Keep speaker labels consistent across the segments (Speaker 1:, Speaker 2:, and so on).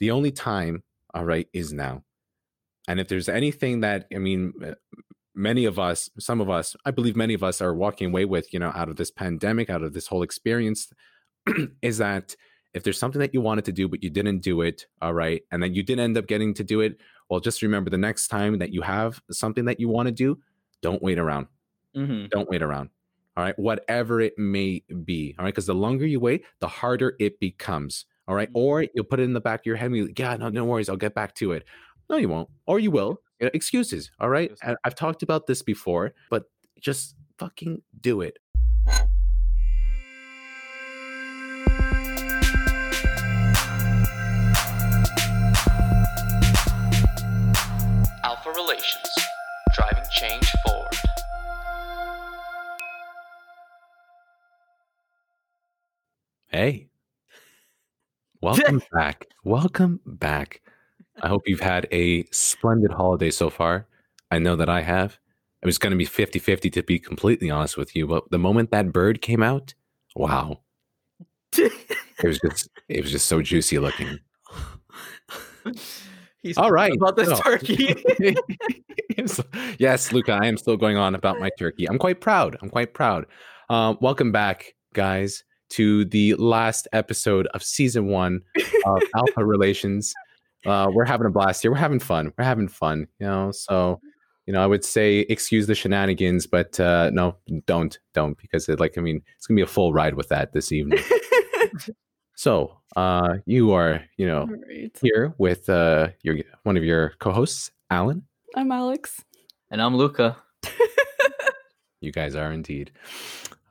Speaker 1: the only time, all right, is now. And if there's anything that, I mean, many of us, some of us, I believe many of us are walking away with, you know, out of this pandemic, out of this whole experience, is that if there's something that you wanted to do, but you didn't do it, all right, and then you didn't end up getting to do it, well, just remember the next time that you have something that you want to do, don't wait around.
Speaker 2: Mm-hmm.
Speaker 1: Don't wait around. All right, whatever it may be. All right, because the longer you wait, the harder it becomes. All right,
Speaker 2: Mhm.
Speaker 1: or you'll put it in the back of your head and be like, yeah, no, no worries, I'll get back to it. No, you won't, or you will. You know, Excuses. All right. And I've talked about this before, but just fucking do it.
Speaker 3: Alpha Relations, driving change forward.
Speaker 1: Hey, welcome back. Welcome back. I hope you've had a splendid holiday so far. I know that I have. It was going to be 50 50 to be completely honest with you, but the moment that bird came out, wow, it was just it was just so juicy looking.
Speaker 2: He's
Speaker 1: All right.
Speaker 2: about this
Speaker 1: No.
Speaker 2: turkey.
Speaker 1: yes, Luca, I am still going on about my turkey. I'm quite proud. I'm quite proud. Um, welcome back, guys, to the last episode of season one of Alpha Relations. Uh, we're having a blast here. We're having fun. We're having fun. You know, so you know, I would say excuse the shenanigans, but uh, no, don't, don't, because it, like, I mean, it's gonna be a full ride with that this evening. so, uh, you are, you know,
Speaker 4: Right.
Speaker 1: here with uh your one of your co-hosts, Alan.
Speaker 4: I'm Alex.
Speaker 2: and I'm Luca.
Speaker 1: You guys are indeed.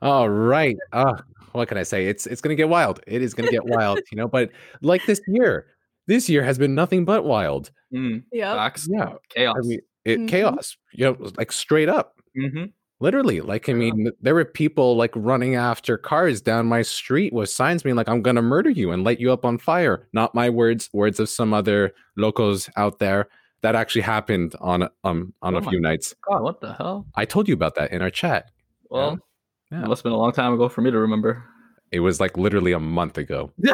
Speaker 1: All right. Uh, what can I say? It's it's gonna get wild. It is gonna get wild, you know. But like this year, this year has been nothing but wild.
Speaker 2: Mm,
Speaker 4: Yep.
Speaker 2: facts.
Speaker 1: Yeah.
Speaker 2: Chaos.
Speaker 1: I mean, it
Speaker 4: Mhm.
Speaker 1: chaos. You know, like straight up.
Speaker 2: mm-hmm.
Speaker 1: Literally, like I
Speaker 2: Yeah.
Speaker 1: mean, there were people like running after cars down my street with signs being like, "I'm gonna murder you and light you up on fire." Not my words, words of some other locals out there. That actually happened on um on
Speaker 2: Oh
Speaker 1: a few nights.
Speaker 2: God, what the hell?
Speaker 1: I told you about that in our chat.
Speaker 2: Well,
Speaker 1: Yeah.
Speaker 2: it must have been a long time ago for me to remember.
Speaker 1: It was like literally a month ago.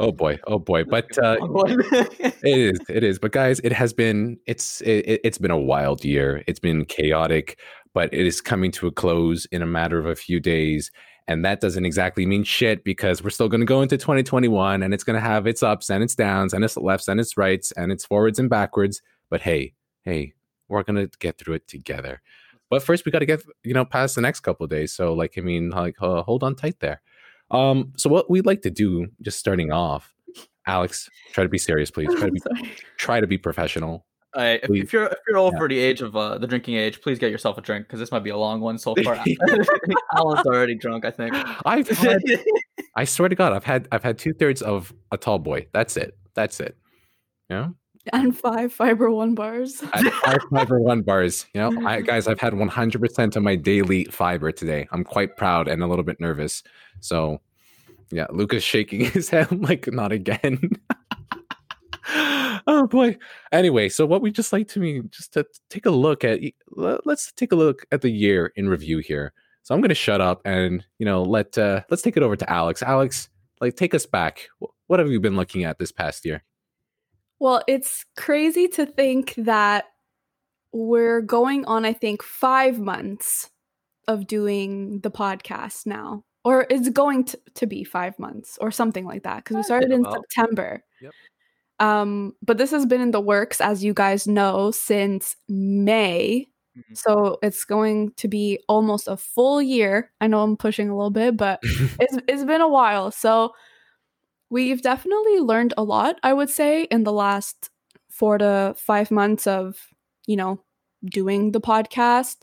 Speaker 1: oh boy, oh boy. But uh, it is, it is. But guys, it has been it's it, it's been a wild year. It's been chaotic, but it is coming to a close in a matter of a few days. And that doesn't exactly mean shit because we're still going to go into 2021 and it's going to have its ups and its downs and its lefts and its rights and its forwards and backwards. But hey, hey, we're going to get through it together. But first, we got to get you know past the next couple of days. So, like, I mean, like, uh, hold on tight there. Um, so what we'd like to do, just starting off, Alex, try to be serious, please. Try to be try to be professional.
Speaker 2: Hey, if, if you're if you're over the age of uh, the drinking age, please get yourself a drink because this might be a long one so far. Alan's already drunk, I think.
Speaker 1: I've had, I swear to God, I've had I've had two thirds of a tall boy. That's it. That's it. Yeah.
Speaker 4: And five fiber one bars.
Speaker 1: Five fiber one bars. You know, I guys, I've had 100% of my daily fiber today. I'm quite proud and a little bit nervous. So, yeah, Luca's shaking his head like not again. oh boy. Anyway, so what we just like to me just to take a look at let's take a look at the year in review here. So I'm going to shut up and, you know, let uh let's take it over to Alex. Alex, like take us back. What have you been looking at this past year?
Speaker 4: Well, it's crazy to think that we're going on, I think, five months of doing the podcast now. Or it's going to, to be five months or something like that. Because we started in. September.
Speaker 1: Yep.
Speaker 4: Um, but this has been in the works, as you guys know, since May.
Speaker 2: Mhm.
Speaker 4: So it's going to be almost a full year. I know I'm pushing a little bit, but it's it's been a while. So we've definitely learned a lot, I would say, in the last four to five months of, you know, doing the podcast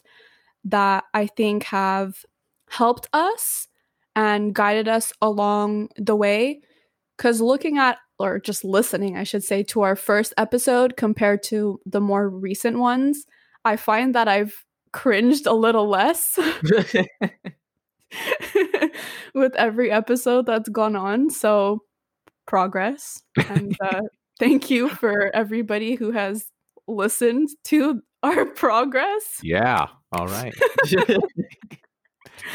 Speaker 4: that I think have helped us and guided us along the way. Cause looking at or just listening, I should say, to our first episode compared to the more recent ones, I find that I've cringed a little less. with every episode that's gone on. So progress. And uh, thank you for everybody who has listened to our progress.
Speaker 1: yeah. All right.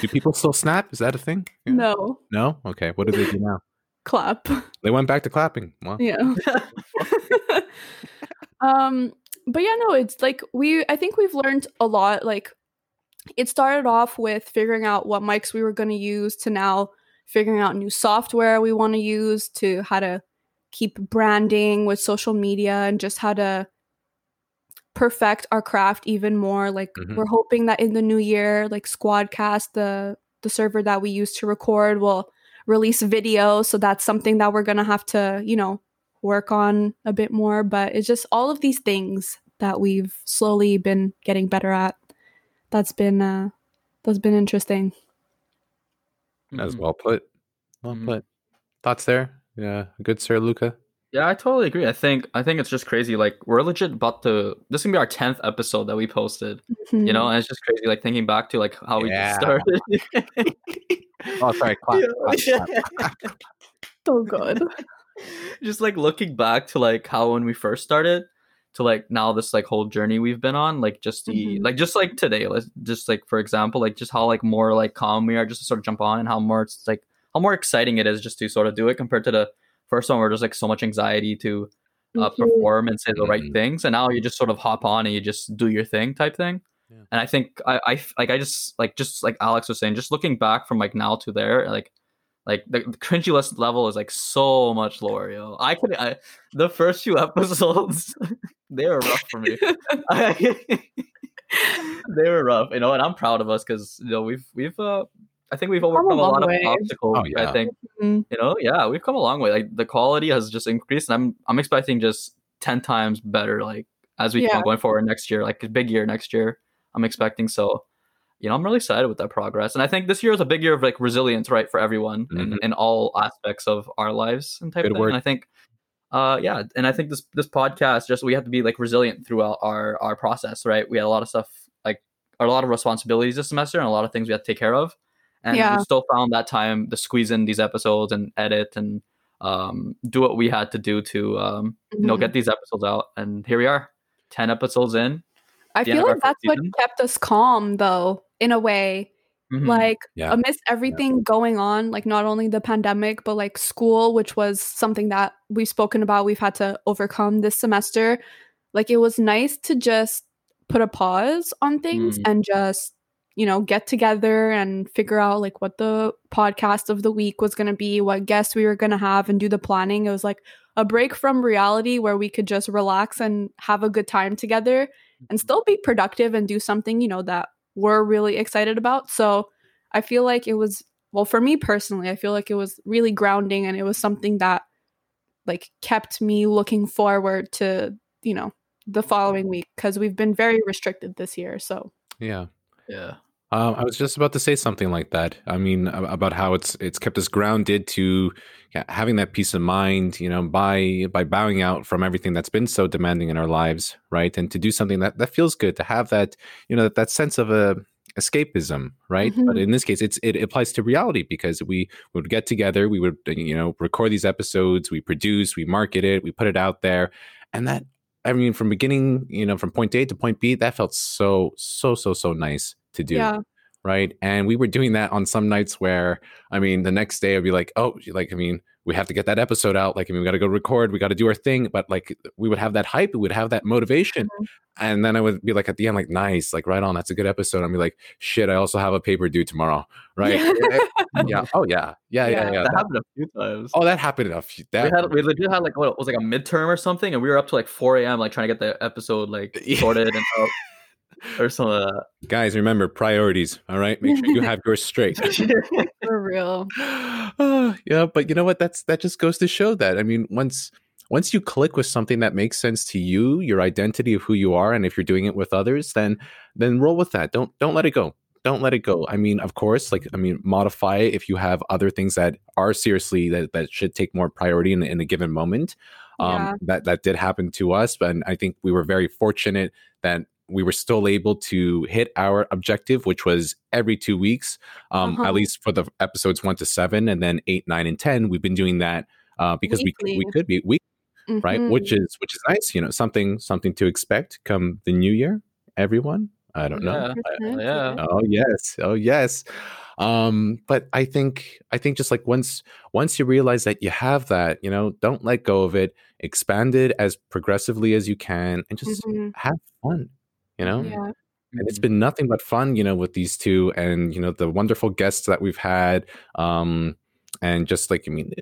Speaker 1: Do people still snap? Is that a thing? Yeah.
Speaker 4: No.
Speaker 1: No? Okay. What do they do now?
Speaker 4: clap.
Speaker 1: They went back to clapping. Wow.
Speaker 4: Yeah. um but yeah, no, it's like we I think we've learned a lot like it started off with figuring out what mics we were going to use to now figuring out new software we want to use to how to keep branding with social media and just how to perfect our craft even more. Like
Speaker 1: Mhm.
Speaker 4: we're hoping that in the new year like squadcast the the server that we use to record will release video. So that's something that we're going to have to you know work on a bit more. But it's just all of these things that we've slowly been getting better at that's been uh that's been interesting
Speaker 1: As
Speaker 2: Mhm.
Speaker 1: well put. Well
Speaker 2: Mhm.
Speaker 1: put. Thoughts there? Yeah. Good sir, Luca.
Speaker 2: Yeah, I totally agree. I think I think it's just crazy. Like we're legit about to. This is gonna be our tenth episode that we posted. You know, and it's just crazy. Like thinking back to like how we
Speaker 1: Yeah.
Speaker 2: just started.
Speaker 1: Oh, sorry. Clap,
Speaker 2: Yeah.
Speaker 1: clap, clap.
Speaker 4: so good
Speaker 2: just like looking back to like how when we first started to like now this like whole journey we've been on like just the
Speaker 4: Mhm.
Speaker 2: like just like today let's just like for example like just how like more like calm we are just to sort of jump on and how more it's like how more exciting it is just to sort of do it compared to the first one where there's like so much anxiety to uh,
Speaker 4: Mhm.
Speaker 2: perform and say the right
Speaker 1: Mhm.
Speaker 2: things and now you just sort of hop on and you just do your thing type thing
Speaker 1: Yeah.
Speaker 2: and i think I, I f- like i just like just like alex was saying just looking back from like now to there like like the, the cringy list level is like so much lower yo i could I, the first few episodes they were rough for me they were rough you know and i'm proud of us because you know we've we've uh i think we've overcome a
Speaker 4: long
Speaker 2: lot of
Speaker 4: way.
Speaker 2: obstacles
Speaker 1: Oh, yeah.
Speaker 2: i think
Speaker 4: Mhm.
Speaker 2: you know yeah we've come a long way like the quality has just increased and i'm i'm expecting just 10 times better like as we
Speaker 4: Yeah.
Speaker 2: keep going forward next year like a big year next year i'm expecting so you know i'm really excited with that progress and i think this year is a big year of like resilience right for everyone in,
Speaker 1: Mhm.
Speaker 2: in all aspects of our lives and type
Speaker 1: Good
Speaker 2: of thing
Speaker 1: word.
Speaker 2: and i think uh yeah and i think this this podcast just we have to be like resilient throughout our our process right we had a lot of stuff like a lot of responsibilities this semester and a lot of things we had to take care of and
Speaker 4: Yeah.
Speaker 2: we still found that time to squeeze in these episodes and edit and um do what we had to do to um you know
Speaker 4: Mhm.
Speaker 2: get these episodes out and here we are 10 episodes in
Speaker 4: I feel like that's
Speaker 2: first
Speaker 4: what kept us calm though, in a way.
Speaker 2: Mhm.
Speaker 4: Like
Speaker 1: Yeah.
Speaker 4: amidst everything going on, like not only the pandemic, but like school, which was something that we've spoken about, we've had to overcome this semester. Like it was nice to just put a pause on things
Speaker 2: Mm.
Speaker 4: and just, you know, get together and figure out like what the podcast of the week was going to be, what guests we were going to have, and do the planning. It was like a break from reality where we could just relax and have a good time together and still be productive and do something, you know, that we're really excited about. So I feel like it was, well, for me personally, I feel like it was really grounding and it was something that like kept me looking forward to, you know, the following week because we've been very restricted this year. So
Speaker 1: Yeah.
Speaker 2: yeah
Speaker 1: Um, I was just about to say something like that. I mean, about how it's it's kept us grounded to yeah, having that peace of mind, you know, by by bowing out from everything that's been so demanding in our lives, right? And to do something that that feels good, to have that, you know, that, that sense of a escapism, right? But
Speaker 4: Mhm.
Speaker 1: in this case, it's it applies to reality because we would get together, we would you know record these episodes, we produce, we market it, we put it out there, and that I mean, from beginning, you know, from point A to point B, that felt so so so so nice to do
Speaker 4: yeah,
Speaker 1: right? And we were doing that on some nights where, I mean, the next day I'd be like, oh, like, I mean, we have to get that episode out. Like, I mean, we got to go record, we got to do our thing. But like, we would have that hype, we would have that motivation.
Speaker 4: Mhm.
Speaker 1: And then I would be like, at the end, like, nice, like, right on, that's a good episode. I'd be like, shit, I also have a paper due tomorrow, right? yeah. Oh, yeah. Yeah. Yeah.
Speaker 4: Yeah.
Speaker 1: Yeah.
Speaker 2: that
Speaker 1: That-
Speaker 2: happened a few times
Speaker 1: oh, that happened enough.
Speaker 2: we
Speaker 1: That,
Speaker 2: had we legit had like what it was like a midterm or something, and we were up to like 4 a.m. like trying to get the episode like sorted and out or something like that.
Speaker 1: guys, remember priorities. All right. Make sure you have yours straight.
Speaker 4: for real.
Speaker 1: Ah, yeah, but you know what? That's that just goes to show that. I mean, once once you click with something that makes sense to you, your identity of who you are, and if you're doing it with others, then then roll with that. Don't don't let it go. Don't let it go. I mean, of course, like I mean, modify it if you have other things that are seriously that, that should take more priority in, in a given moment. Um,
Speaker 4: Yeah.
Speaker 1: That that did happen to us, but I think we were very fortunate that we were still able to hit our objective, which was every two weeks, um,
Speaker 4: Uh-huh.
Speaker 1: at least for the episodes one to seven, and then eight, nine, and ten. We've been doing that uh, because we we could be week right,
Speaker 4: Mhm.
Speaker 1: which is which is nice. You know, something something to expect come the new year. Everyone, I don't know.
Speaker 2: Yeah.
Speaker 1: I-
Speaker 2: Yeah.
Speaker 1: oh yes oh yes um but i think i think just like once once you realize that you have that you know don't let go of it expand it as progressively as you can and just
Speaker 4: Mhm.
Speaker 1: have fun you know?
Speaker 4: Yeah.
Speaker 1: and it's been nothing but fun you know with these two and you know the wonderful guests that we've had um and just like i mean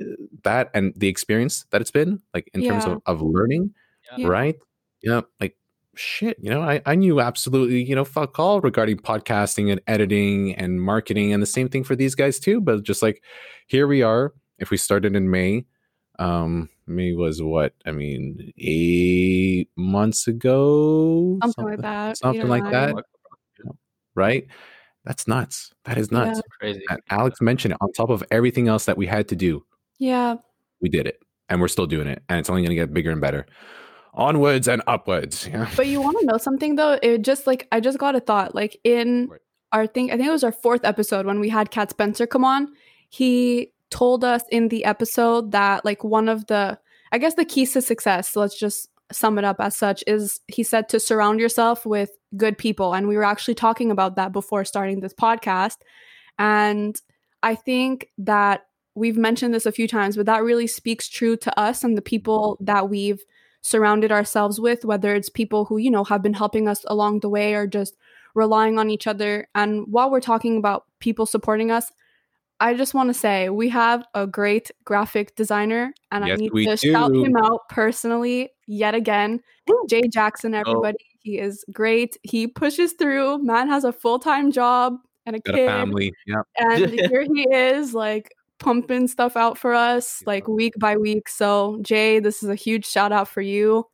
Speaker 1: that and the experience that it's been like in terms of, of learning
Speaker 4: Yeah.
Speaker 1: right? Know, like shit you know I, I knew absolutely you know fuck all regarding podcasting and editing and marketing and the same thing for these guys too but just like here we are if we started in may um may was what i mean eight months ago
Speaker 4: Something like that.
Speaker 1: something
Speaker 4: eight
Speaker 1: like
Speaker 4: nine.
Speaker 1: that right that's nuts that is nuts
Speaker 4: Yeah.
Speaker 2: Crazy.
Speaker 1: alex mentioned it on top of everything else that we had to do
Speaker 4: Yeah.
Speaker 1: we did it and we're still doing it and it's only going to get bigger and better onwards and upwards yeah
Speaker 4: But you want to know something though? It just like I just got a thought. Like in
Speaker 1: Right.
Speaker 4: our thing, I think it was our fourth episode when we had Cat Spencer come on. He told us in the episode that like one of the, I guess the keys to success. Let's just sum it up as such. Is he said to surround yourself with good people, and we were actually talking about that before starting this podcast. And I think that we've mentioned this a few times, but that really speaks true to us and the people that we've surrounded ourselves with, whether it's people who, you know, have been helping us along the way or just relying on each other. And while we're talking about people supporting us, I just want to say we have a great graphic designer, and
Speaker 1: Yes,
Speaker 4: I need to shout him out personally yet again. Jay Jackson, oh. everybody. He is great. He pushes through. Man has a full time job and a
Speaker 1: got
Speaker 4: kid
Speaker 1: a family yeah
Speaker 4: and here he is like pumping stuff out for us like week by week so jay this is a huge shout out for you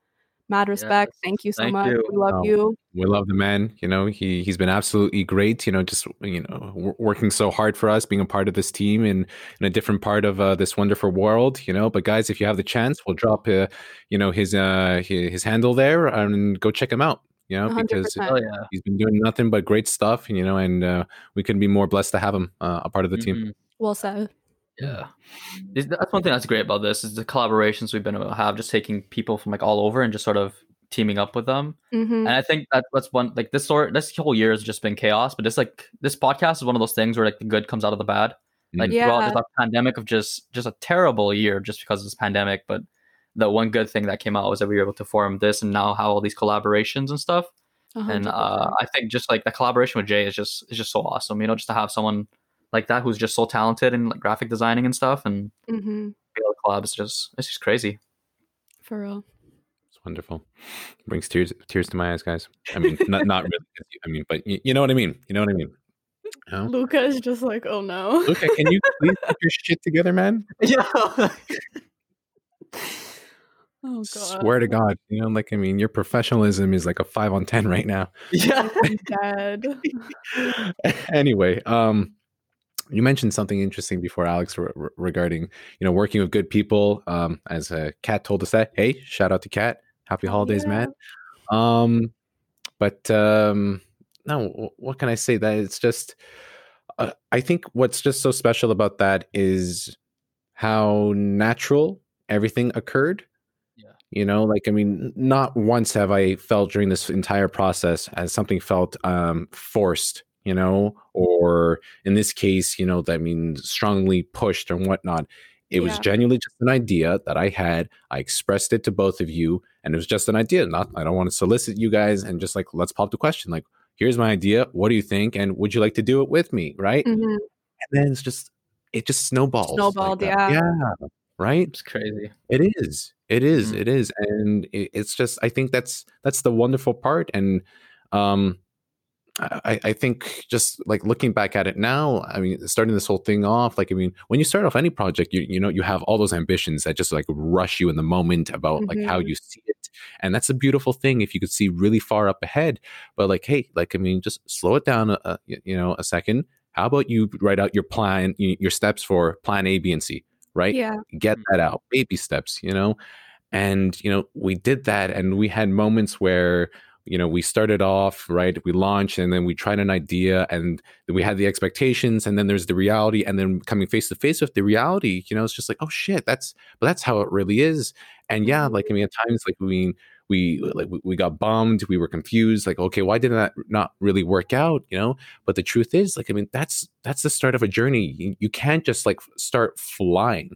Speaker 4: mad respect
Speaker 2: Yes,
Speaker 4: thank you so
Speaker 2: thank
Speaker 4: much
Speaker 2: you.
Speaker 4: we love
Speaker 1: Oh.
Speaker 4: you
Speaker 1: we love the man you know he he's been absolutely great you know just you know w- working so hard for us being a part of this team in in a different part of uh, this wonderful world you know but guys if you have the chance we'll drop uh, you know his uh his, his handle there and go check him out you know because
Speaker 4: 100%.
Speaker 2: Oh yeah.
Speaker 1: he's been doing nothing but great stuff you know and uh, we couldn't be more blessed to have him uh, a part of the team
Speaker 2: Mhm.
Speaker 4: well said
Speaker 2: Yeah, that's one thing that's great about this is the collaborations we've been able to have, just taking people from like all over and just sort of teaming up with them.
Speaker 4: hmm
Speaker 2: And I think that that's one like this sort this whole year has just been chaos, but this like this podcast is one of those things where like the good comes out of the bad. Like
Speaker 1: Mm.
Speaker 2: throughout this pandemic of just just a terrible year just because of this pandemic, but the one good thing that came out was that we were able to form this and now have all these collaborations and stuff. And uh, I think just like the collaboration with Jay is just is just so awesome. You know, just to have someone like that who's just so talented in like graphic designing and stuff, and
Speaker 4: hmm
Speaker 2: be able to collab is just it's just crazy.
Speaker 4: for real
Speaker 1: It's wonderful. Brings tears tears to my eyes, guys. I mean, not not really. I mean, but you, you know what I mean. You know what I mean. You know?
Speaker 4: luca is just like oh no
Speaker 1: Okay, can you please get your shit together, man?
Speaker 2: Yeah.
Speaker 4: oh god
Speaker 1: Swear to God, you know, like I mean, your professionalism is like a five on ten right now.
Speaker 2: yeah.
Speaker 4: I'm dead
Speaker 1: anyway, um, you mentioned something interesting before, Alex, re- re- regarding you know working with good people. Um, as uh, Cat told us that. Hey, shout out to Cat. Happy holidays,
Speaker 4: yeah.
Speaker 1: man. Um, but um, no, what can I say? That it's just. Uh, I think what's just so special about that is how natural everything occurred.
Speaker 2: Yeah.
Speaker 1: You know, like I mean, not once have I felt during this entire process as something felt um forced, you know, or in this case, you know, that means strongly pushed and whatnot. It was genuinely just an idea that I had. I expressed it to both of you, and it was just an idea. Not I don't want to solicit you guys and just like let's pop the question. Like, here's my idea. What do you think? And would you like to do it with me? Right?
Speaker 4: Mhm.
Speaker 1: And then it's just it just snowballs. like
Speaker 4: Snowballed,
Speaker 1: that.
Speaker 4: yeah.
Speaker 1: Yeah. Right?
Speaker 2: It's crazy.
Speaker 1: It is. It is.
Speaker 2: Mm.
Speaker 1: It is. And it, it's just I think that's that's the wonderful part. And um I, I think just like looking back at it now, I mean, starting this whole thing off, like I mean, when you start off any project, you you know you have all those ambitions that just like rush you in the moment about like how
Speaker 4: Mhm.
Speaker 1: you see it, and that's a beautiful thing if you could see really far up ahead. But like, hey, like I mean, just slow it down, a, a, you know, a second. How about you write out your plan, your steps for plan A, B, and C, right?
Speaker 4: yeah
Speaker 1: get that out baby steps you know and you know we did that and we had moments where you know we started off right we launched and then we tried an idea and then we had the expectations and then there's the reality and then coming face to face with the reality you know it's just like oh shit that's but that's how it really is. And yeah like i mm-hmm. mean at times like we we like we- we got bummed we were confused like okay why did that not really work out? you know? But the truth is like i mean that's that's the start of a journey. You, you can't just like start flying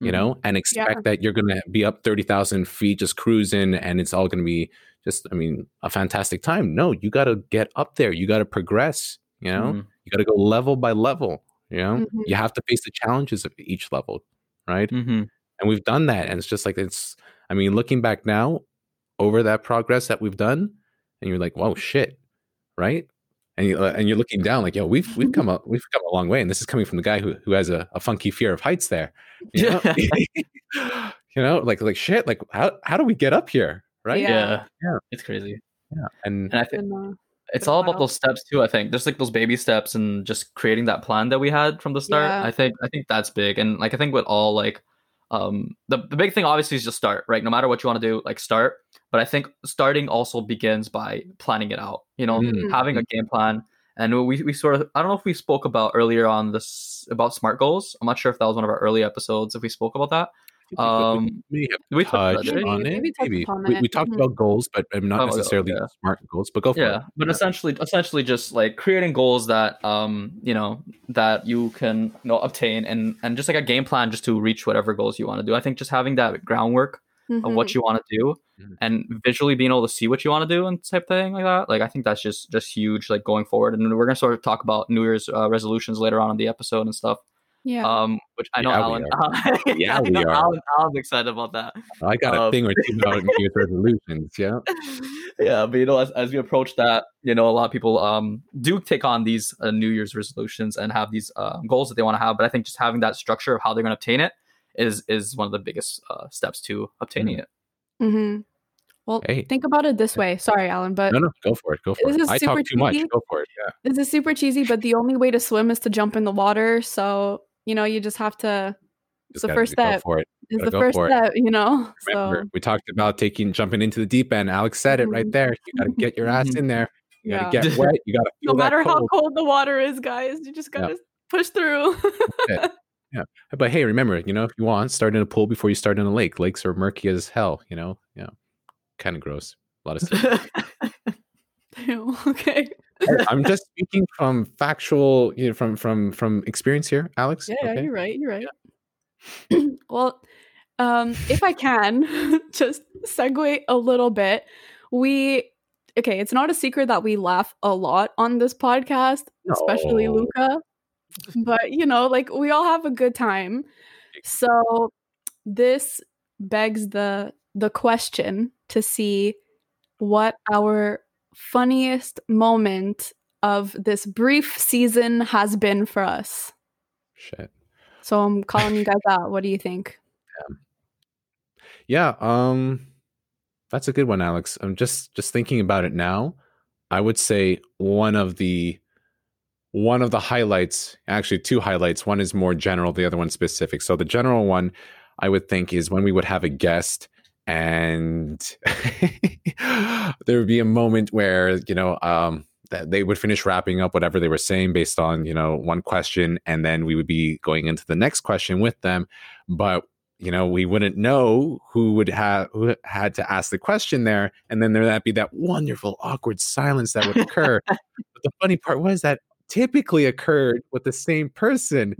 Speaker 1: you
Speaker 2: Mhm.
Speaker 1: know and expect that you're gonna be up 30000 feet just cruising and it's all gonna be just i mean a fantastic time no you gotta get up there you gotta progress you know
Speaker 2: Mhm.
Speaker 1: you gotta go level by level you know
Speaker 4: Mhm.
Speaker 1: you have to face the challenges of each level right
Speaker 2: Mhm.
Speaker 1: and we've done that and it's just like it's i mean looking back now over that progress that we've done and you're like whoa shit right and you uh, and you're looking down like yo we've we've come up we've come a long way and this is coming from the guy who who has a, a funky fear of heights there you know? you know like like shit like how how do we get up here right
Speaker 4: Yeah.
Speaker 2: Yeah.
Speaker 1: Yeah.
Speaker 2: It's crazy.
Speaker 1: yeah and
Speaker 2: And I think
Speaker 4: And, uh,
Speaker 2: it's
Speaker 4: been a
Speaker 2: all about those steps too. I think there's like those baby steps and just creating that plan that we had from the start.
Speaker 4: Yeah.
Speaker 2: I think I think that's big. And like I think with all like um the, the big thing obviously is just start, right? No matter what you want to do, like start. But I think starting also begins by planning it out, you know,
Speaker 1: Mm.
Speaker 2: having a game plan. And we, we sort of I don't know if we spoke about earlier on this about smart goals. I'm not sure if that was one of our early episodes if we spoke about that. Um
Speaker 1: we have
Speaker 2: we touched on it,
Speaker 1: touched
Speaker 2: didn't we?
Speaker 1: on it
Speaker 4: Maybe
Speaker 1: maybe
Speaker 4: upon
Speaker 1: we,
Speaker 4: it.
Speaker 1: we talked
Speaker 4: Mhm.
Speaker 1: about goals but um, not
Speaker 2: Oh,
Speaker 1: necessarily
Speaker 2: yeah.
Speaker 1: smart goals but go for
Speaker 2: yeah
Speaker 1: it
Speaker 2: but essentially essentially just like creating goals that um you know that you can you know obtain and and just like a game plan just to reach whatever goals you want to do i think just having that groundwork of
Speaker 4: mhm.
Speaker 2: what you want to do
Speaker 1: Mhm.
Speaker 2: and visually being able to see what you want to do and type thing like that like i think that's just just huge like going forward and we're gonna sort of talk about new year's uh, resolutions later on in the episode and stuff
Speaker 4: yeah.
Speaker 2: um which i know
Speaker 1: Yeah, we
Speaker 2: alan
Speaker 1: Yeah,
Speaker 2: I
Speaker 1: we are.
Speaker 2: alan, alan's excited about that
Speaker 1: i got a
Speaker 2: um,
Speaker 1: thing or two about new year's resolutions yeah
Speaker 2: yeah but you know as, as we approach that you know a lot of people um do take on these uh, new year's resolutions and have these uh, goals that they want to have but i think just having that structure of how they're going to obtain it is is one of the biggest uh, steps to obtaining it
Speaker 4: Mm-hmm. Well,
Speaker 1: Hey.
Speaker 4: think about it this way. Sorry, Alan, but
Speaker 1: no no go for it go for
Speaker 4: This
Speaker 1: it
Speaker 4: is
Speaker 1: i talk
Speaker 4: super
Speaker 1: too much go for it yeah
Speaker 4: this is super cheesy. But the only way to swim is to jump in the water. So you know, you just have to. It's
Speaker 1: Just
Speaker 4: the first step.
Speaker 1: for it
Speaker 4: Is the first
Speaker 1: for it.
Speaker 4: step. You know.
Speaker 1: Remember,
Speaker 4: So
Speaker 1: we talked about taking jumping into the deep end. Alex said it right
Speaker 4: Mhm.
Speaker 1: there. You got to get your ass
Speaker 2: Mhm.
Speaker 1: in there. You got to get wet. You got to
Speaker 4: no
Speaker 1: feel that
Speaker 4: matter how
Speaker 1: cold.
Speaker 4: cold the water is, guys, you just gotta push through.
Speaker 1: Yeah, but hey, remember, you know, if you want, start in a pool before you start in a lake. Lakes are murky as hell. You know, yeah, kind of gross. A lot of stuff.
Speaker 4: Ew, okay.
Speaker 1: I'm just speaking from factual, you know, from from from experience here, Alex.
Speaker 4: Yeah, yeah,
Speaker 1: okay?
Speaker 4: you're right. You're right. well, um, if I can just segue a little bit, we okay. It's not a secret that we laugh a lot on this podcast, especially Luca. But you know, like we all have a good time. So this begs the the question to see what our funniest moment of this brief season has been for us.
Speaker 1: Shit.
Speaker 4: So I'm calling you guys out. What do you think?
Speaker 1: Yeah, yeah. um that's a good one, Alex. I'm just just thinking about it now. I would say one of the one of the highlights, actually two highlights. One is more general, the other one specific. So the general one I would think is when we would have a guest and there would be a moment where, you know, um that they would finish wrapping up whatever they were saying based on, you know, one question and then we would be going into the next question with them, but you know, we wouldn't know who would have who had to ask the question there, and then there'd be that wonderful awkward silence that would occur. but the funny part was that typically occurred with the same person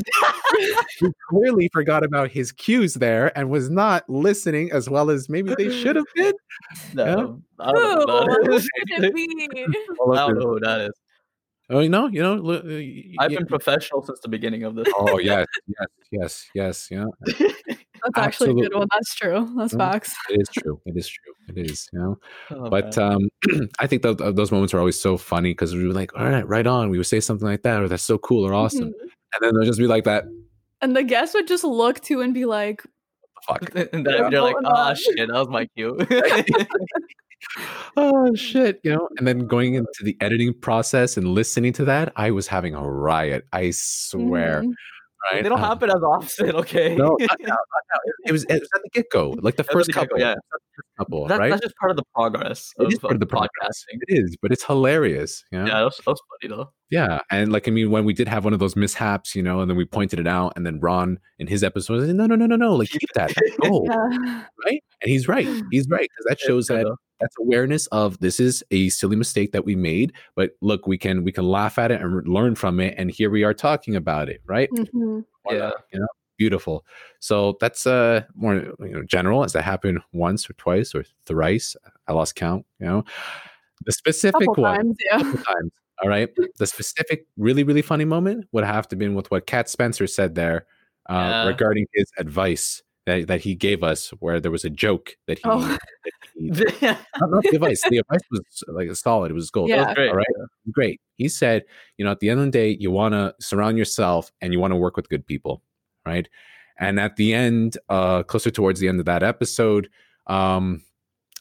Speaker 1: who clearly forgot about his cues there and was not listening as well as maybe they should have been.
Speaker 2: no, I don't know who that is.
Speaker 4: Who it be?
Speaker 2: I don't know who that is.
Speaker 1: Oh, you know, you know. li- y-
Speaker 2: I've
Speaker 1: y-
Speaker 2: been professional since the beginning of this.
Speaker 1: Oh yes, yes, yes, yes. You know,
Speaker 4: That's actually a good one. That's true. That's
Speaker 1: Mhm.
Speaker 4: facts.
Speaker 1: it is true. It is true. It is. You know.
Speaker 2: Oh,
Speaker 1: but um, I think that those moments are always so funny because we were like, all right, right on. We would say something like that, or that's so cool or awesome,
Speaker 4: Mhm.
Speaker 1: and then they'll just be like that.
Speaker 4: And the guest would just look to and be like,
Speaker 1: Fuck.
Speaker 2: and then
Speaker 1: Yeah.
Speaker 2: you're like,
Speaker 4: Going
Speaker 2: ah,
Speaker 4: on.
Speaker 2: shit, that was my cue.
Speaker 1: oh shit, you know. And then going into the editing process and listening to that, I was having a riot. I swear.
Speaker 4: mhm.
Speaker 1: Right?
Speaker 2: they don't
Speaker 1: Uh,
Speaker 2: happen as often, okay?
Speaker 1: No, not now, not now. It, it was it was at the get go, like the
Speaker 2: At the
Speaker 1: first
Speaker 2: get-go,
Speaker 1: couple.
Speaker 2: yeah.
Speaker 1: it was at the first couple,
Speaker 2: That-
Speaker 1: right?
Speaker 2: That's just part of the progress
Speaker 1: It
Speaker 2: of,
Speaker 1: is part of the
Speaker 2: of
Speaker 1: progress. It is, but it's hilarious. You know?
Speaker 2: Yeah, that was, that was funny though.
Speaker 1: Yeah, and like I mean, when we did have one of those mishaps, you know, and then we pointed it out, and then Ron in his episode was like, "No, no, no, no, no! Like keep that, that's gold,
Speaker 4: Yeah.
Speaker 1: right?" And he's right. He's right because that shows
Speaker 2: Yeah,
Speaker 1: that
Speaker 2: though.
Speaker 1: That's awareness of this is a silly mistake that we made, but look, we can we can laugh at it and learn from it, and here we are talking about it, right?
Speaker 4: Mhm.
Speaker 2: Yeah.
Speaker 1: you know, beautiful. So that's uh more you know general. As that happened once or twice or thrice, I lost count. You know, the specific
Speaker 4: Couple
Speaker 1: one
Speaker 4: times, yeah.
Speaker 1: couple times. All right. The specific, really, really funny moment would have to been with what Cat Spencer said there uh,
Speaker 2: Yeah.
Speaker 1: regarding his advice that, that he gave us, where there was a joke that he.
Speaker 4: Oh.
Speaker 1: that he not, not the advice. The advice was like a solid. It was gold.
Speaker 4: Yeah.
Speaker 2: Great.
Speaker 1: All right. Great. He said, you know, at the end of the day, you want to surround yourself and you want to work with good people, right? And at the end, uh, closer towards the end of that episode, um,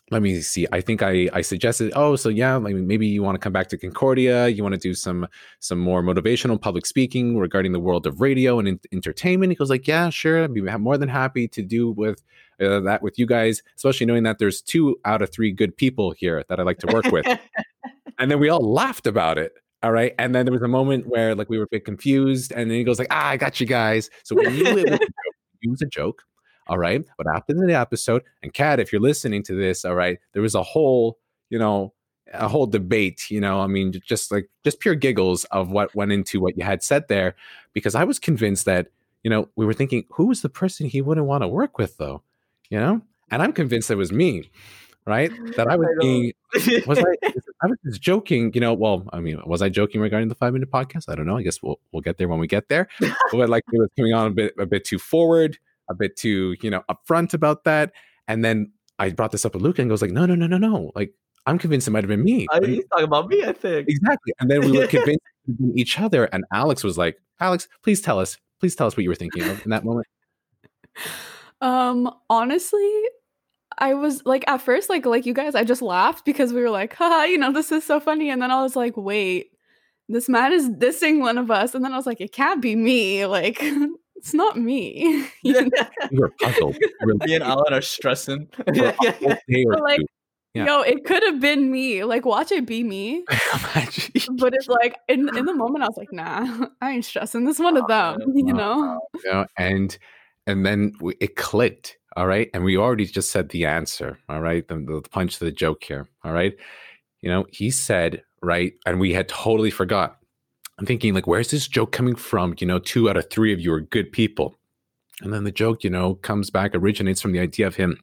Speaker 1: let me see. I think I I suggested, oh, so yeah, like maybe you want to come back to Concordia. You want to do some some more motivational public speaking regarding the world of radio and en- entertainment. He goes like, yeah, sure, I'd be more than happy to do with uh, that with you guys, especially knowing that there's two out of three good people here that I like to work with. and then we all laughed about it. All right. And then there was a moment where like we were a bit confused. And then he goes like, ah, I got you guys. So we knew it was a joke. It was a joke. All right. But after the episode, and Cat, if you're listening to this, all right, there was a whole, you know, a whole debate, you know, I mean, just like just pure giggles of what went into what you had said there, because I was convinced that, you know, we were thinking, who was the person he wouldn't want to work with though? You know? And I'm convinced it was me, right? That I was
Speaker 2: I
Speaker 1: being was I? I was just joking, you know. Well, I mean, was I joking regarding the five minute podcast? I don't know. I guess we'll we'll get there when we get there. but like it was coming on a bit a bit too forward, a bit too you know upfront about that, and then I brought this up with Luke and goes like, no, no, no, no, no. Like I'm convinced it might have been me.
Speaker 2: I,
Speaker 1: And-
Speaker 2: he's talking about me, I think.
Speaker 1: exactly. And then we were convinced it each other, and Alex was like, Alex, please tell us, please tell us what you were thinking of in that moment.
Speaker 4: Um, honestly, I was like at first, like like you guys, I just laughed because we were like, haha, you know, this is so funny. And then I was like, wait, this man is dissing one of us. And then I was like, it can't be me. Like, it's not me. You know?
Speaker 1: We were puzzled. We were
Speaker 2: Me and Alan are stressing.
Speaker 1: for a whole day or
Speaker 4: But, like.
Speaker 1: Yeah.
Speaker 4: Yo, it could have been me. Like, watch it be me. But it's like in in the moment, I was like, nah, I ain't stressing. This one of them, you know.
Speaker 1: you know, and and then we, it clicked all right and we already just said the answer all right the, the punch to the joke here all right you know he said right and we had totally forgot i'm thinking like where's this joke coming from you know two out of three of you are good people and then the joke you know comes back originates from the idea of him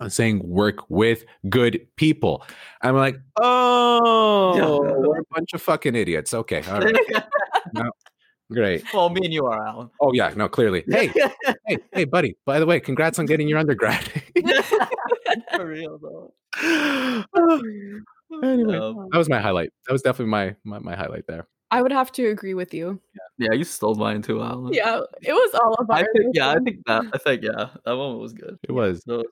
Speaker 1: uh, saying work with good people i'm like oh we're a bunch of fucking idiots okay all right great
Speaker 2: well, me and you are, Alan.
Speaker 1: oh yeah no clearly hey hey, hey, buddy. By the way, congrats on getting your undergrad.
Speaker 2: For real, though.
Speaker 1: anyway,
Speaker 2: Um,
Speaker 1: that was my highlight. That was definitely my my, my highlight there.
Speaker 4: I would have to agree with you.
Speaker 2: yeah, you stole mine too, Alan.
Speaker 4: Yeah, it was all about.
Speaker 2: I think, yeah, I think that, I think, yeah, that one was good.
Speaker 1: It was.
Speaker 2: That was.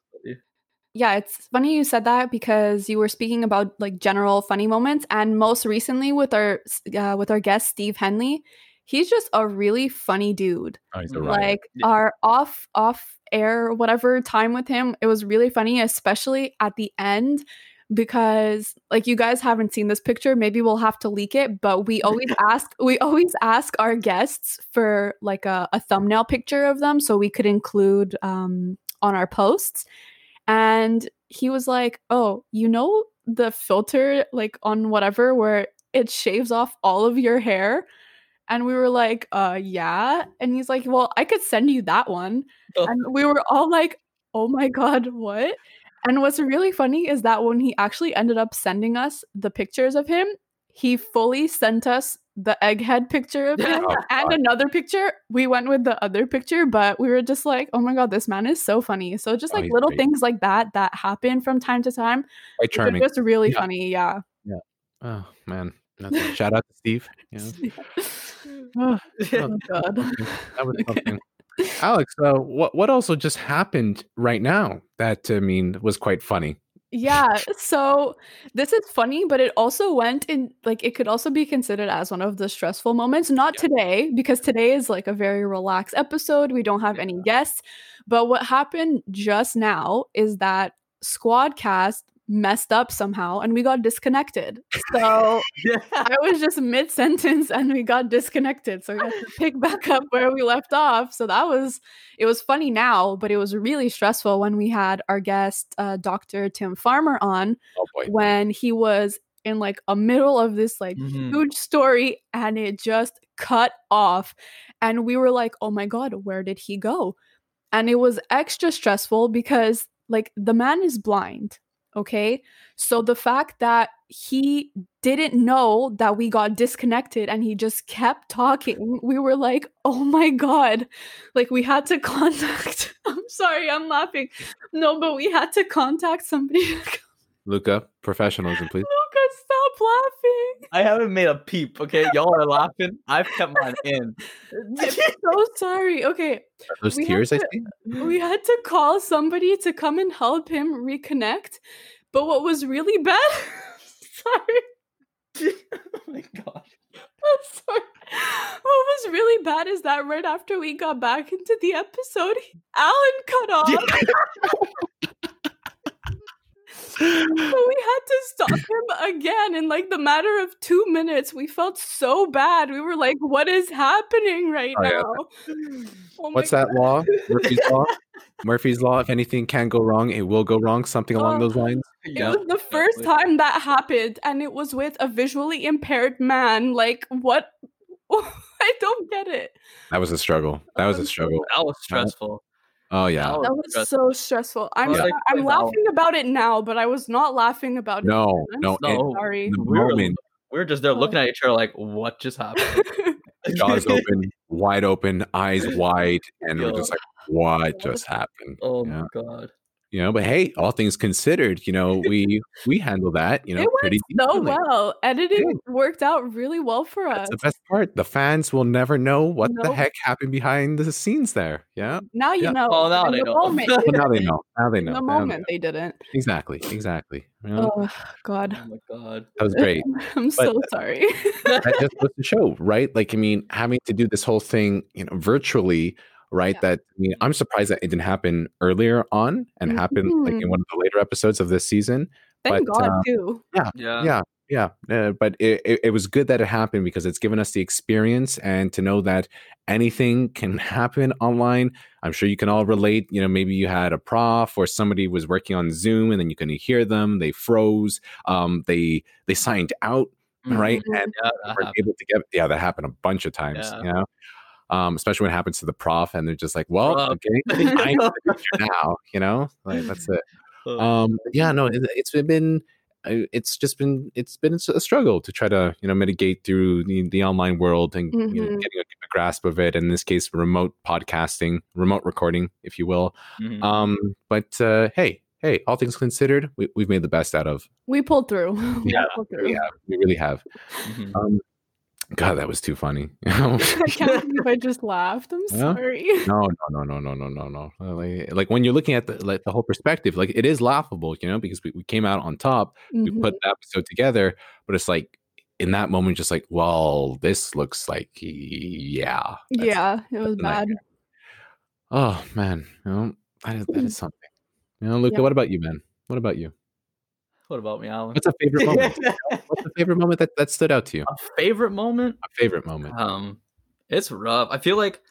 Speaker 4: Yeah, it's funny you said that because you were speaking about like general funny moments, and most recently with our uh, with our guest Steve Henley, he's just a really funny dude.
Speaker 1: Oh, he's a
Speaker 2: Like.
Speaker 4: Like
Speaker 2: Yeah.
Speaker 4: our off off air whatever time with him, it was really funny, especially at the end because like you guys haven't seen this picture maybe we'll have to leak it but we always ask we always ask our guests for like a, a thumbnail picture of them so we could include um on our posts. And he was like oh you know the filter like on whatever where it shaves off all of your hair? And we were like uh yeah. And he's like well i could send you that one.
Speaker 2: Oh.
Speaker 4: and we were all like oh my god what and what's really funny is that when he actually ended up sending us the pictures of him he fully sent us the egghead picture of him
Speaker 1: Oh,
Speaker 4: and
Speaker 1: God.
Speaker 4: another picture we went with the other picture but we were just like oh my god this man is so funny so just
Speaker 1: Oh,
Speaker 4: like
Speaker 1: he's
Speaker 4: little
Speaker 1: great.
Speaker 4: things like that that happen from time to time
Speaker 1: Quite charming.
Speaker 4: just really
Speaker 1: Yeah.
Speaker 4: funny yeah Yeah.
Speaker 1: Oh man. Shout out to Steve. You know,
Speaker 4: oh, oh god
Speaker 1: that was something. Alex, uh, what what also just happened right now that I mean was quite funny.
Speaker 4: Yeah, so this is funny, but it also went in like it could also be considered as one of the stressful moments. Not today, because today is like a very relaxed episode. We don't have any guests. But what happened just now is that Squadcast messed up somehow and we got disconnected. So I was just mid sentence and we got disconnected. So we had to pick back up where we left off. So that was it was funny now, but it was really stressful when we had our guest uh, Dr. Tim Farmer on
Speaker 1: Oh
Speaker 4: when he was in like a middle of this like
Speaker 2: Mhm.
Speaker 4: huge story and it just cut off and we were like oh my god where did he go and it was extra stressful because like the man is blind okay? So the fact that he didn't know that we got disconnected and he just kept talking we were like oh my god. Like we had to contact i'm sorry i'm laughing. No but we had to contact somebody
Speaker 1: Luca, professionalism, please.
Speaker 4: Lucas, stop laughing.
Speaker 2: I haven't made a peep. Okay, y'all are laughing. I've kept mine in.
Speaker 4: I'm so sorry. Okay,
Speaker 1: Are Those
Speaker 4: We had
Speaker 1: tears I
Speaker 4: to-
Speaker 1: see.
Speaker 4: we had to call somebody to come and help him reconnect. But what was really bad, sorry,
Speaker 2: oh my god.
Speaker 4: I'm sorry. What was really bad is that right after we got back into the episode, Alan cut off. So we had to stop him again in like the matter of two minutes. We felt so bad. We were like, "What is happening right
Speaker 1: Oh, yeah.
Speaker 4: now?" Oh my
Speaker 1: What's that law? Murphy's law. Murphy's law. If anything can go wrong, it will go wrong. Something along
Speaker 4: Oh.
Speaker 1: those lines.
Speaker 4: It was the first time that happened, and it was with a visually impaired man. Like, what? I don't get it.
Speaker 1: That was a struggle. That was a um, struggle.
Speaker 2: That was stressful.
Speaker 1: Oh yeah.
Speaker 2: That
Speaker 4: That was
Speaker 2: stressful.
Speaker 4: so stressful. I'm
Speaker 2: Yeah. Like,
Speaker 4: I'm laughing about it now, but I was not laughing about it.
Speaker 1: No,
Speaker 4: then.
Speaker 1: no.
Speaker 4: I'm
Speaker 2: No.
Speaker 4: sorry.
Speaker 1: the
Speaker 2: We were-
Speaker 1: moment
Speaker 2: We were just there looking at each other like, what just happened?
Speaker 1: jaws open, wide open, eyes wide, and we're just like, what just happened?
Speaker 2: Oh
Speaker 1: Yeah.
Speaker 2: my god.
Speaker 1: You know, but hey, all things considered, you know, we we handle that, you know,
Speaker 4: it
Speaker 1: pretty
Speaker 4: went so
Speaker 1: decently.
Speaker 4: well. Editing worked out really well for us.
Speaker 1: The best part. The fans will never know what the heck happened behind the scenes there. Yeah.
Speaker 4: Now you
Speaker 1: Yeah.
Speaker 4: know.
Speaker 2: Oh, now they
Speaker 4: the
Speaker 2: know.
Speaker 4: Moment,
Speaker 1: Well, now they know. Now they
Speaker 4: in
Speaker 1: know.
Speaker 4: the
Speaker 1: Now they
Speaker 4: moment,
Speaker 1: know.
Speaker 4: they didn't.
Speaker 1: Exactly. Exactly. You know,
Speaker 4: Oh God,
Speaker 2: Oh my god.
Speaker 1: that was great.
Speaker 4: I'm so sorry.
Speaker 1: that just goes to show, right? Like, I mean, having to do this whole thing, you know, virtually, right?
Speaker 4: Yeah.
Speaker 1: That I mean, I'm surprised that it didn't happen earlier on and happen like in
Speaker 4: Mhm.
Speaker 1: one of the later episodes of this season.
Speaker 4: Thank
Speaker 1: But,
Speaker 4: God
Speaker 1: uh,
Speaker 4: too.
Speaker 2: Yeah.
Speaker 1: yeah yeah uh, but it, it, it was good that it happened because it's given us the experience and to know that anything can happen online i'm sure you can all relate you know maybe you had a prof or somebody was working on zoom and then you couldn't hear them they froze um they they signed out right
Speaker 4: Mhm.
Speaker 1: and
Speaker 2: Yeah, that
Speaker 1: weren't
Speaker 2: happened.
Speaker 1: able to get yeah that happened a bunch of times
Speaker 2: Yeah.
Speaker 1: you know um especially when it happens to the prof and they're just like well okay i'm now you know like that's it
Speaker 2: Oh,
Speaker 1: um yeah no it, it's been it's just been it's been a struggle to try to you know mitigate through the, the online world and you know,
Speaker 4: Mhm.
Speaker 1: getting a, a grasp of it in this case remote podcasting remote recording if you will
Speaker 2: mhm.
Speaker 1: um but uh hey hey all things considered we, we've made the best out of
Speaker 4: We pulled through. We
Speaker 1: Yeah,
Speaker 4: pulled through.
Speaker 1: we we really have
Speaker 2: Mhm.
Speaker 1: um god that was too funny
Speaker 4: I can't believe I just laughed. I'm sorry.
Speaker 1: no no no no no no no Uh, like, like when you're looking at the like the whole perspective like it is laughable you know because we, we came out on top we
Speaker 4: Mhm.
Speaker 1: put the episode together, but it's like in that moment, just like, well, this looks like, yeah,
Speaker 4: yeah, it was bad.
Speaker 1: nightmare. Oh man, you know, that is that is something. You know, Luca,
Speaker 4: Yeah.
Speaker 1: what about you, man? What about you?
Speaker 2: What about me, Alan?
Speaker 1: What's a favorite moment? What's a favorite moment that, that stood out to you?
Speaker 2: a favorite moment?
Speaker 1: A favorite moment.
Speaker 2: Um, it's rough. I feel like,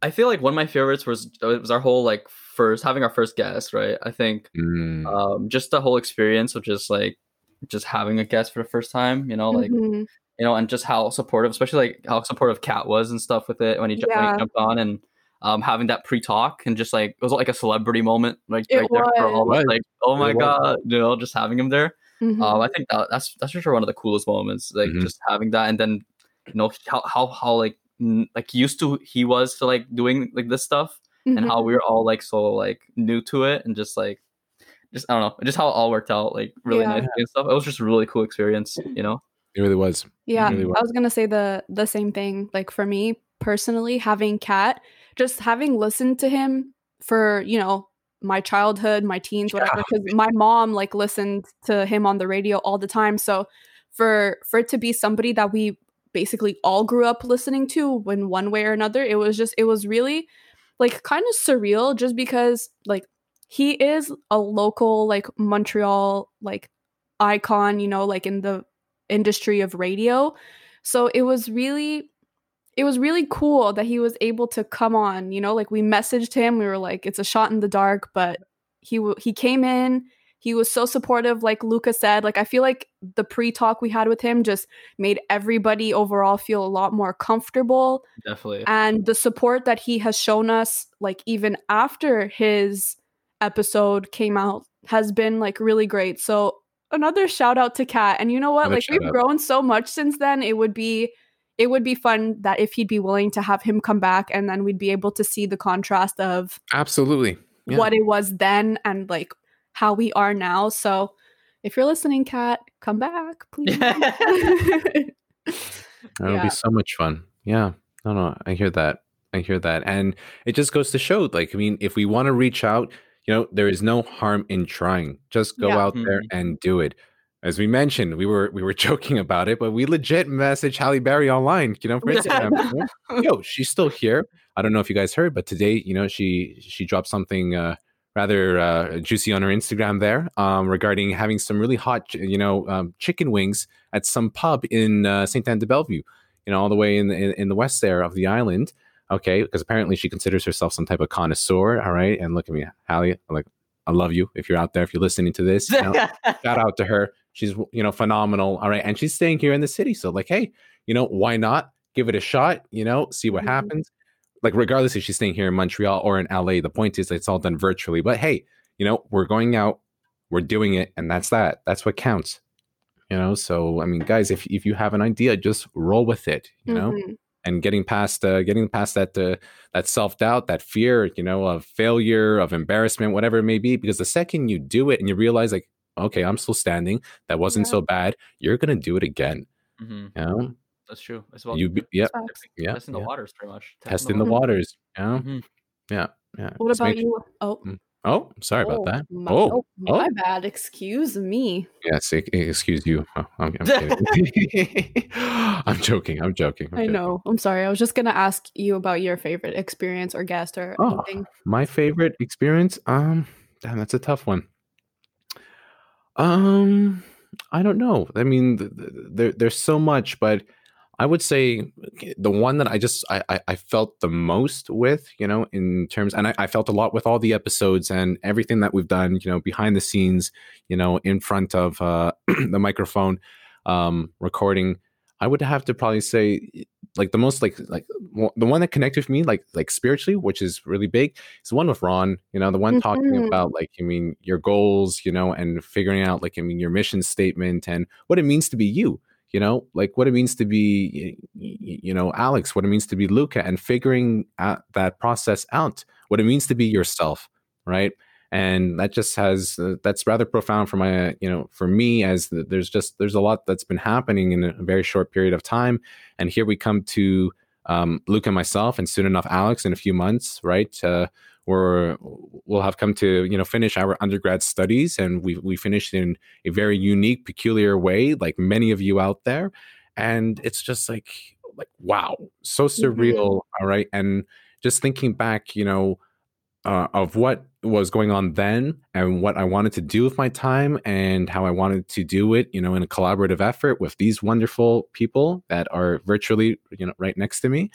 Speaker 2: I feel like one of my favorites was it was our whole like first having our first guest, right? I think
Speaker 1: Mm,
Speaker 2: um just the whole experience of just like just having a guest for the first time, you know, like
Speaker 4: Mhm.
Speaker 2: you know, and just how supportive, especially like how supportive Cat was and stuff with it when he, ju- when he jumped on and um having that pre-talk and just like it was like a celebrity moment, like
Speaker 4: It
Speaker 2: right there for all of
Speaker 1: was.
Speaker 2: us, like oh my
Speaker 1: It was.
Speaker 2: god, you know, just having him there.
Speaker 4: Mhm.
Speaker 2: Um, I think that, that's that's for sure one of the coolest moments, like
Speaker 1: Mhm.
Speaker 2: just having that, and then you know how how how like n- like used to he was to like doing like this stuff, and
Speaker 4: Mhm.
Speaker 2: how we were all like so like new to it, and just like just I don't know, just how it all worked out like really
Speaker 4: Yeah.
Speaker 2: nicely and stuff. It was just a really cool experience, you know.
Speaker 1: it really was.
Speaker 4: Yeah,
Speaker 1: really was.
Speaker 4: I was gonna say the the same thing. Like for me personally, having Cat, just having listened to him for you know my childhood, my teens, whatever. Because my mom like listened to him on the radio all the time. So for for it to be somebody that we basically all grew up listening to in one way or another, it was just it was really like kind of surreal. Just because like he is a local like Montreal like icon, you know, like in the industry of radio. So it was really it was really cool that he was able to come on, you know, like we messaged him, we were like it's a shot in the dark, but he w- he came in, he was so supportive like Luca said. Like I feel like the pre-talk we had with him just made everybody overall feel a lot more comfortable
Speaker 2: Definitely.
Speaker 4: and the support that he has shown us like even after his episode came out has been like really great so another shout out to kat and you know what
Speaker 1: Another
Speaker 4: like we've
Speaker 1: out.
Speaker 4: grown so much since then it would be it would be fun that if he'd be willing to have him come back and then we'd be able to see the contrast of
Speaker 1: Absolutely. Yeah.
Speaker 4: what it was then and like how we are now so if you're listening Cat come back please
Speaker 1: that would
Speaker 4: Yeah.
Speaker 1: be so much fun. Yeah. No, no, I hear that. I hear that. And it just goes to show, like, I mean, if we want to reach out, you know, there is no harm in trying. Just go
Speaker 4: Yeah.
Speaker 1: out there
Speaker 2: Mhm.
Speaker 1: and do it. As we mentioned, we were we were joking about it, but we legit messaged Halle Berry online, you know, for Instagram. Yo, she's still here. I don't know if you guys heard, but today, you know, she she dropped something uh rather uh, juicy on her Instagram there um, regarding having some really hot, you know, um, chicken wings at some pub in uh, St. Anne de Bellevue, you know, all the way in the, in, in the west there of the island. Okay, because apparently she considers herself some type of connoisseur. All right, and look at me, Halle, I'm like, I love you. If you're out there, if you're listening to this, you know, shout out to her. She's you know phenomenal. All right, and she's staying here in the city. So like, hey, you know, why not give it a shot? You know, see what
Speaker 4: Mhm.
Speaker 1: happens. Like, regardless if she's staying here in Montreal or in LA, the point is it's all done virtually. But hey, you know, we're going out, we're doing it, and that's that. That's what counts. You know, so I mean, guys, if if you have an idea, just roll with it. You know,
Speaker 4: Mhm.
Speaker 1: and getting past uh, getting past that uh, that self doubt, that fear, you know, of failure, of embarrassment, whatever it may be. Because the second you do it and you realize, like, okay, I'm still standing. That wasn't
Speaker 4: Yeah.
Speaker 1: so bad. You're gonna do it again.
Speaker 2: Mhm.
Speaker 1: You know,
Speaker 2: That's true. As well.
Speaker 1: you be, yeah,
Speaker 4: Facts.
Speaker 1: yeah,
Speaker 2: Testing the waters, pretty much.
Speaker 1: testing the
Speaker 4: Mhm.
Speaker 1: waters. You know,
Speaker 2: Mhm.
Speaker 1: yeah, yeah.
Speaker 4: what
Speaker 1: Just
Speaker 4: about
Speaker 1: make-
Speaker 4: you oh
Speaker 1: Oh, sorry about
Speaker 4: Oh,
Speaker 1: that.
Speaker 4: My,
Speaker 1: Oh,
Speaker 4: oh, my
Speaker 1: oh.
Speaker 4: bad. Excuse me.
Speaker 1: Yes, excuse you. Oh, I'm, I'm. I'm joking. I'm joking. I'm
Speaker 4: I
Speaker 1: joking.
Speaker 4: know. I'm sorry. I was just gonna ask you about your favorite experience or guest or
Speaker 1: Oh.
Speaker 4: anything.
Speaker 1: My favorite experience? Um, damn, that's a tough one. Um, I don't know. I mean, th- th- there there's so much, but I would say the one that I just I I, I felt the most with, you know, in terms, and I, I felt a lot with all the episodes and everything that we've done, you know, behind the scenes, you know, in front of uh, the microphone, um, recording. I would have to probably say, like the most like like w- the one that connected with me, like like spiritually, which is really big, is the one with Ron. You know, the one talking
Speaker 4: Mhm.
Speaker 1: about like I mean your goals, you know, and figuring out like I mean your mission statement and what it means to be you. You know, like what it means to be, you know, Alex, what it means to be Luca, and figuring out that process out, what it means to be yourself, right? And that just has uh, that's rather profound for my, you know, for me as the, there's just there's a lot that's been happening in a very short period of time, and here we come to um, Luke and myself, and soon enough Alex in a few months, right? Uh, we're we'll have come to you know finish our undergrad studies, and we we finished in a very unique, peculiar way, like many of you out there, and it's just like like wow, so surreal, all right, and just thinking back, you know, uh, of what was going on then and what I wanted to do with my time and how I wanted to do it, you know, in a collaborative effort with these wonderful people that are virtually, you know, right next to me.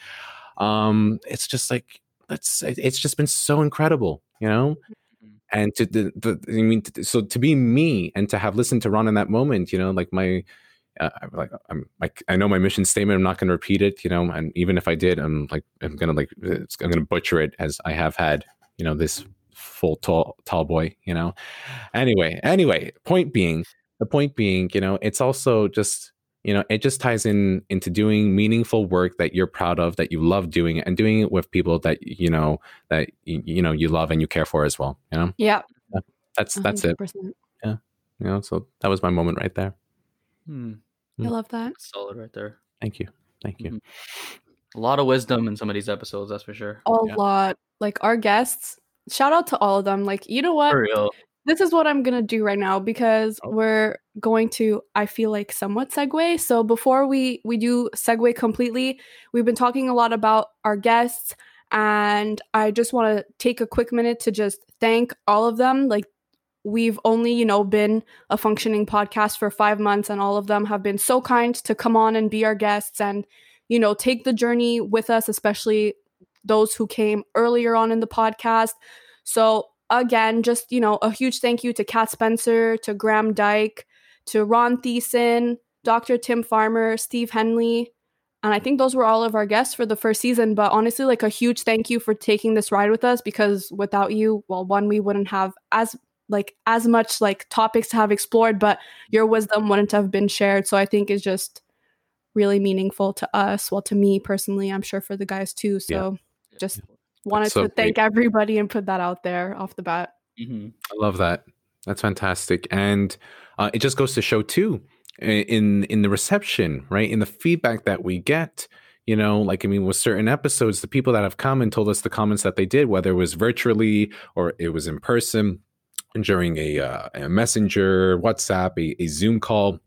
Speaker 1: Um, it's just like that's it's just been so incredible, you know. And to the, the I mean, to, so to be me and to have listened to Ron in that moment, you know, like my uh, I'm like I'm like I know my mission statement. I'm not going to repeat it, you know. And even if I did, I'm like I'm gonna like it's, I'm gonna butcher it as I have had, you know, this full tall tall boy, you know. Anyway, anyway, point being, the point being, you know, it's also just you know it just ties in into doing meaningful work that you're proud of that you love doing and doing it with people that you know that you, you know you love and you care for as well you know
Speaker 4: Yeah.
Speaker 1: that's that's it
Speaker 4: 100%.
Speaker 1: you know so that was my moment right there
Speaker 2: Hmm.
Speaker 4: I love that.
Speaker 2: Solid right there.
Speaker 1: thank you thank you
Speaker 2: Mhm. A lot of wisdom in some of these episodes, that's for sure.
Speaker 4: A
Speaker 1: Yeah.
Speaker 4: lot. Like our guests, shout out to all of them. Like, you know what?
Speaker 2: For real.
Speaker 4: this is what I'm gonna do right now because oh. we're going to I feel like somewhat segue. So before we we do segue completely, we've been talking a lot about our guests And I just want to take a quick minute to just thank all of them. Like, we've only, you know, been a functioning podcast for five months, and all of them have been so kind to come on and be our guests and, you know, take the journey with us, especially those who came earlier on in the podcast. So, again, just, you know, a huge thank you to Cat Spencer, to Graham Dyke, to Ron Thiessen, Dr. Tim Farmer, Steve Henley. And I think those were all of our guests for the first season. But honestly, like a huge thank you for taking this ride with us because without you, well, one, we wouldn't have as like as much like topics to have explored, but your wisdom wouldn't have been shared. So I think it's just really meaningful to us. Well, to me personally, I'm sure for the guys too. So
Speaker 1: yeah.
Speaker 4: Just wanted
Speaker 1: so
Speaker 4: to thank great. everybody and put that out there off the bat.
Speaker 1: Mm-hmm. I love that. That's fantastic, and uh, it just goes to show too in in the reception, right? In the feedback that we get. You know, like I mean, with certain episodes, the people that have come and told us the comments that they did, whether it was virtually or it was in person, during a, uh, a messenger, WhatsApp, a, a Zoom call,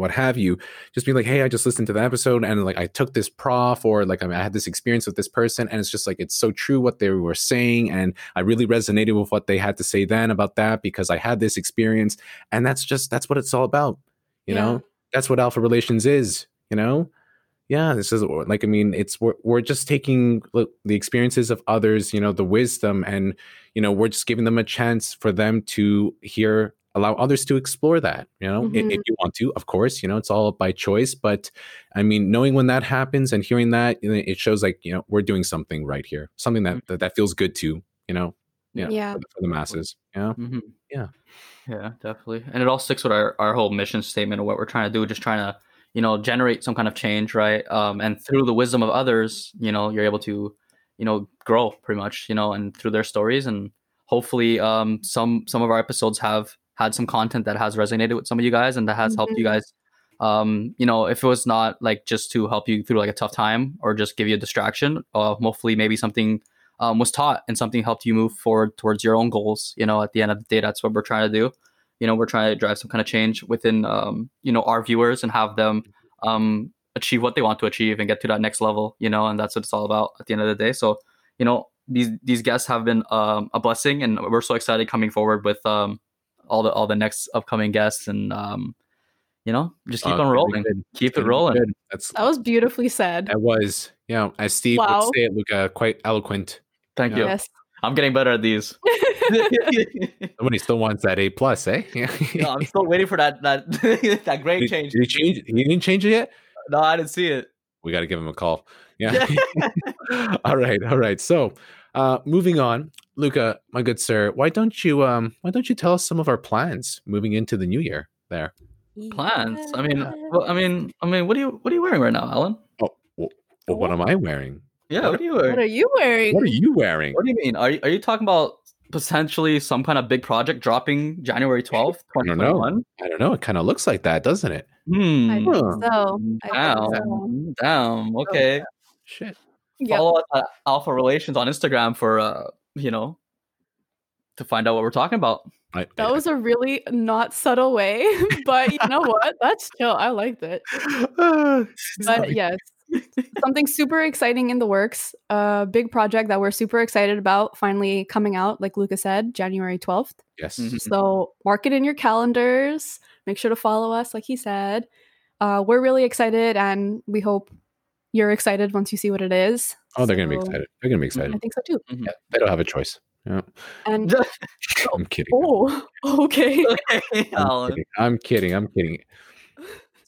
Speaker 1: what have you, just be like, hey, I just listened to the episode and like I took this prof or like I, mean, I had this experience with this person and it's just like it's so true what they were saying and I really resonated with what they had to say then about that because I had this experience and that's just that's what it's all about, you yeah. know. That's what alpha relations is, you know yeah this is like i mean it's we're, we're just taking the experiences of others you know the wisdom and you know we're just giving them a chance for them to hear allow others to explore that you know mm-hmm. if, if, you want to of course you know it's all by choice but i mean knowing when that happens and hearing that it shows like you know we're doing something right here something that that, that feels good to you know yeah, yeah. For, for the masses yeah mm-hmm. yeah
Speaker 2: yeah definitely and it all sticks with our, our whole mission statement of what we're trying to do just trying to you know generate some kind of change right um, and through the wisdom of others you know you're able to you know grow pretty much you know and through their stories and hopefully um, some some of our episodes have had some content that has resonated with some of you guys and that has mm-hmm. helped you mm-hmm. guys um, you know if it was not like just to help you through like a tough time or just give you a distraction uh, hopefully maybe something um, was taught and something helped you move forward towards your own goals you know at the end of the day that's what we're trying to do you know we're trying to drive some kind of change within um, you know our viewers and have them um, achieve what they want to achieve and get to that next level you know and that's what it's all about at the end of the day so you know these these guests have been um, a blessing and we're so excited coming forward with um, all the all the next upcoming guests and um, you know just keep uh, on rolling keep it rolling good.
Speaker 4: That's, that was beautifully said
Speaker 1: that was you know as steve wow. would say it luca quite eloquent
Speaker 2: thank you yes I'm getting better at these.
Speaker 1: Somebody still wants that A plus, eh?
Speaker 2: no, I'm still waiting for that that that grade
Speaker 1: did,
Speaker 2: change.
Speaker 1: Did he change? He didn't change it yet.
Speaker 2: No, I didn't see it.
Speaker 1: We got to give him a call. Yeah. all right, all right. So, uh, moving on, Luca, my good sir, why don't you um why don't you tell us some of our plans moving into the new year? There.
Speaker 2: Plans. I mean, well, I mean, I mean, what are you what are you wearing right now, Alan?
Speaker 1: Oh, well, well, what am I wearing?
Speaker 2: Yeah, what, what are you wearing?
Speaker 4: What are you wearing?
Speaker 1: What are you wearing?
Speaker 2: What do you mean? Are you, are you talking about potentially some kind of big project dropping January 12th, 2021? I
Speaker 1: don't know. I don't know. It kind of looks like that, doesn't it?
Speaker 2: Hmm.
Speaker 4: I think so.
Speaker 2: Damn. So. Damn. Okay. Oh,
Speaker 1: Shit.
Speaker 2: Follow us at Alpha Relations on Instagram for uh, you know, to find out what we're talking about.
Speaker 4: I, that I, was a really not subtle way, but you know what? That's chill. I liked it. but yes, something super exciting in the works. A big project that we're super excited about finally coming out, like Luca said, January 12th.
Speaker 1: Yes.
Speaker 2: Mm-hmm.
Speaker 4: So mark it in your calendars. Make sure to follow us, like he said. Uh, we're really excited and we hope you're excited once you see what it is.
Speaker 1: Oh, they're so, going to be excited. They're going to be excited.
Speaker 4: I think so too.
Speaker 1: Mm-hmm. Yeah, they don't have a choice. Yeah.
Speaker 4: And
Speaker 1: I'm kidding.
Speaker 4: Oh, okay.
Speaker 2: okay
Speaker 1: I'm, kidding. I'm kidding. I'm kidding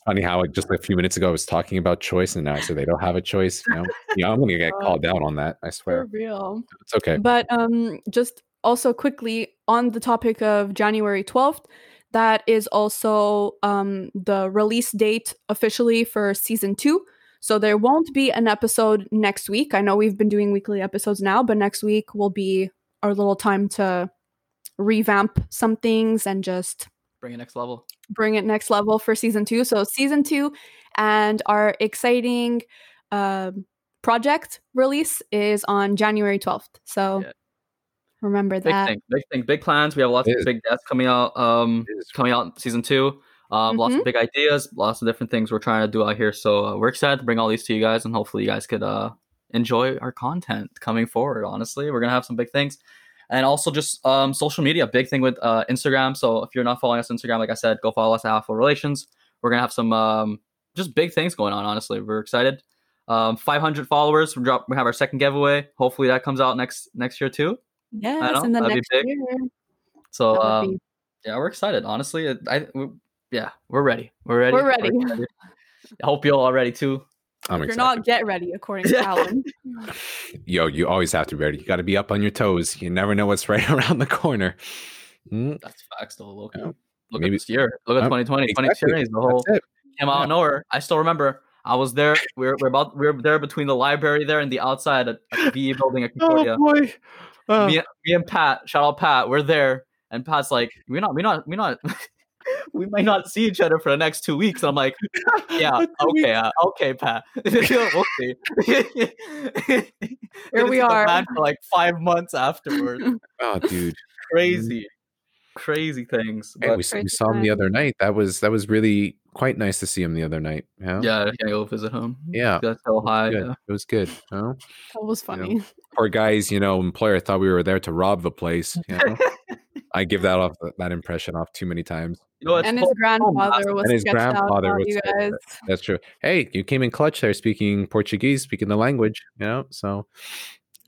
Speaker 1: funny how just a few minutes ago I was talking about choice and now I said they don't have a choice. You know, yeah, I'm gonna get called out on that. I swear.
Speaker 4: For real.
Speaker 1: It's okay.
Speaker 4: But um, just also quickly on the topic of January 12th, that is also um the release date officially for season two. So there won't be an episode next week. I know we've been doing weekly episodes now, but next week will be our little time to revamp some things and just
Speaker 2: bring it next level.
Speaker 4: bring it next level for season two. So season two and our exciting uh, project release is on january 12th so yeah. remember
Speaker 2: big
Speaker 4: that.
Speaker 2: thing, big thing big plans. We have lots of big guests coming out um coming out in season two um, mm-hmm. lots of mm-hmm. big ideas lots of different things we're trying to do out here so uh, we're excited to bring all these to you guys and hopefully you guys could uh enjoy our content coming forward. Honestly, we're gonna have some big things, and also just um, social media. Big thing with uh, Instagram. So if you're not following us on Instagram, like I said, go follow us at Alpha Relations. We're gonna have some um, just big things going on. Honestly, we're excited. Um, 500 followers. We drop. We have our second giveaway. Hopefully that comes out next next year too.
Speaker 4: Yes, in the
Speaker 2: that'd
Speaker 4: next year.
Speaker 2: So um, yeah, we're excited. Honestly, I yeah, we're ready. We're ready.
Speaker 4: We're ready.
Speaker 2: excited. I hope you all are ready too.
Speaker 1: I'm
Speaker 4: if you're
Speaker 1: excited.
Speaker 4: not, get ready, according to Alan.
Speaker 1: Yo, you always have to be ready. You got to be up on your toes. You never know what's right around the corner. Mm,
Speaker 2: That's facts, though. Look,
Speaker 1: Yeah.
Speaker 2: look
Speaker 1: Maybe-
Speaker 2: at this year. Look at
Speaker 1: Um,
Speaker 2: 2020.
Speaker 1: exactly.
Speaker 2: 2020 the whole
Speaker 1: That's it.
Speaker 2: came out
Speaker 1: Yeah.
Speaker 2: of nowhere. I still remember. I was there. We were, we're about. We were there between the library there and the outside at, at the BE building at Concordia.
Speaker 1: boy. Oh.
Speaker 2: me, me and Pat, shout out Pat, we're there, and Pat's like, we're not, we're not, we're not, we might not see each other for the next two weeks. And I'm like, yeah, okay, uh, okay, Pat, we'll see.
Speaker 4: Here we are.
Speaker 2: man for like five months afterwards.
Speaker 1: oh, dude.
Speaker 2: Crazy, crazy things.
Speaker 1: Hey,
Speaker 2: But,
Speaker 1: we, s- we saw him the other night. That was that was really quite nice to see him the other night. Yeah.
Speaker 2: yeah, I can go visit him.
Speaker 1: Yeah.
Speaker 2: That's so high.
Speaker 1: Good.
Speaker 2: Yeah.
Speaker 1: It was good. you know?
Speaker 4: That was funny.
Speaker 1: Poor guys, you know, employer thought we were there to rob the place. You know? I give that off that impression off too many times.
Speaker 2: You know,
Speaker 4: and his grandfather was
Speaker 1: And his
Speaker 4: sketched out
Speaker 1: grandfather
Speaker 4: about
Speaker 1: was
Speaker 4: you guys.
Speaker 1: That's true. Hey, you came in clutch there speaking Portuguese, speaking the language, you know? So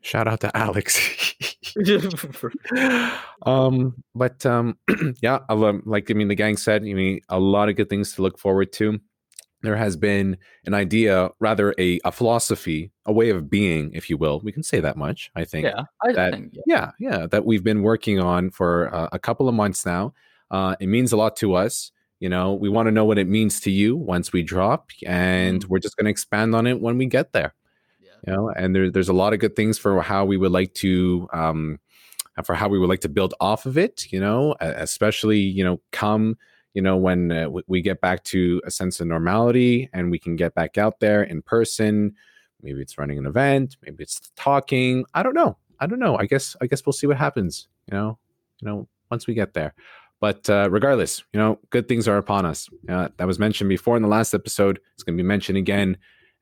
Speaker 1: shout out to Alex. um, but um, yeah, I love, like I mean, the gang said, I mean, a lot of good things to look forward to. There has been an idea, rather a, a philosophy, a way of being, if you will. We can say that much, I think.
Speaker 2: yeah, I
Speaker 1: that-
Speaker 2: think. Yeah.
Speaker 1: Yeah, yeah, that we've been working on for uh, a couple of months now. Uh, it means a lot to us. You know, we want to know what it means to you once we drop, and we're just going to expand on it when we get there
Speaker 2: yeah.
Speaker 1: you know and there, there's a lot of good things for how we would like to um for how we would like to build off of it you know especially you know come you know when uh, w- we get back to a sense of normality and we can get back out there in person maybe it's running an event maybe it's talking i don't know i don't know i guess i guess we'll see what happens you know you know once we get there but uh, regardless you know good things are upon us uh, that was mentioned before in the last episode it's going to be mentioned again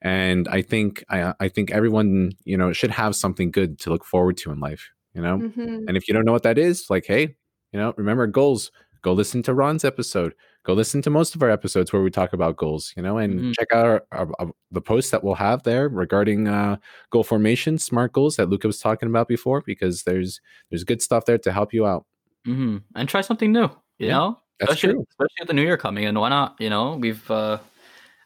Speaker 1: and I think I, I think everyone you know should have something good to look forward to in life. You know,
Speaker 4: Mhm.
Speaker 1: and if you don't know what that is, like, hey, you know, remember goals. Go listen to Ron's episode. Go listen to most of our episodes where we talk about goals. You know, and
Speaker 2: Mhm.
Speaker 1: check out our, our, our- the posts that we'll have there regarding uh, goal formation, smart goals that Luca was talking about before, because there's there's good stuff there to help you out.
Speaker 2: hmm And try something new. You
Speaker 1: Yeah,
Speaker 2: know,
Speaker 1: That's
Speaker 2: especially,
Speaker 1: true.
Speaker 2: especially with the new year coming in. Why not? You know, we've uh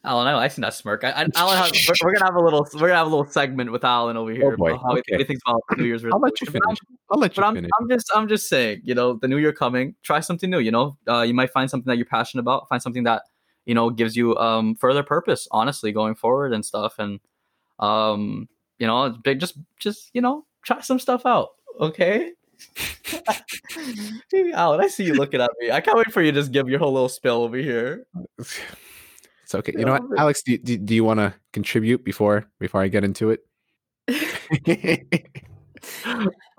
Speaker 2: Alan, I, seen that smirk. I, I, Alan, we're, gonna have a little, we're gonna have a little segment with Alan over here.
Speaker 1: Oh, boy.
Speaker 2: How
Speaker 1: Okay.
Speaker 2: he thinks about New Year's
Speaker 1: I'll let you
Speaker 2: I'm-
Speaker 1: finish. I'll let you
Speaker 2: But I'm,
Speaker 1: finish.
Speaker 2: I'm just, I'm just saying, you know, the new year coming. Try something new. You know, uh, you might find something that you're passionate about. Find something that you know gives you um further purpose. Honestly, going forward and stuff, and um, you know. Just, just you know, try some stuff out. Okay. Alan, I see you looking at me. I can't wait for you to just give your whole little spill over here.
Speaker 1: It's okay. You know what, Alex? Do, do, do you want to contribute before before I get into it?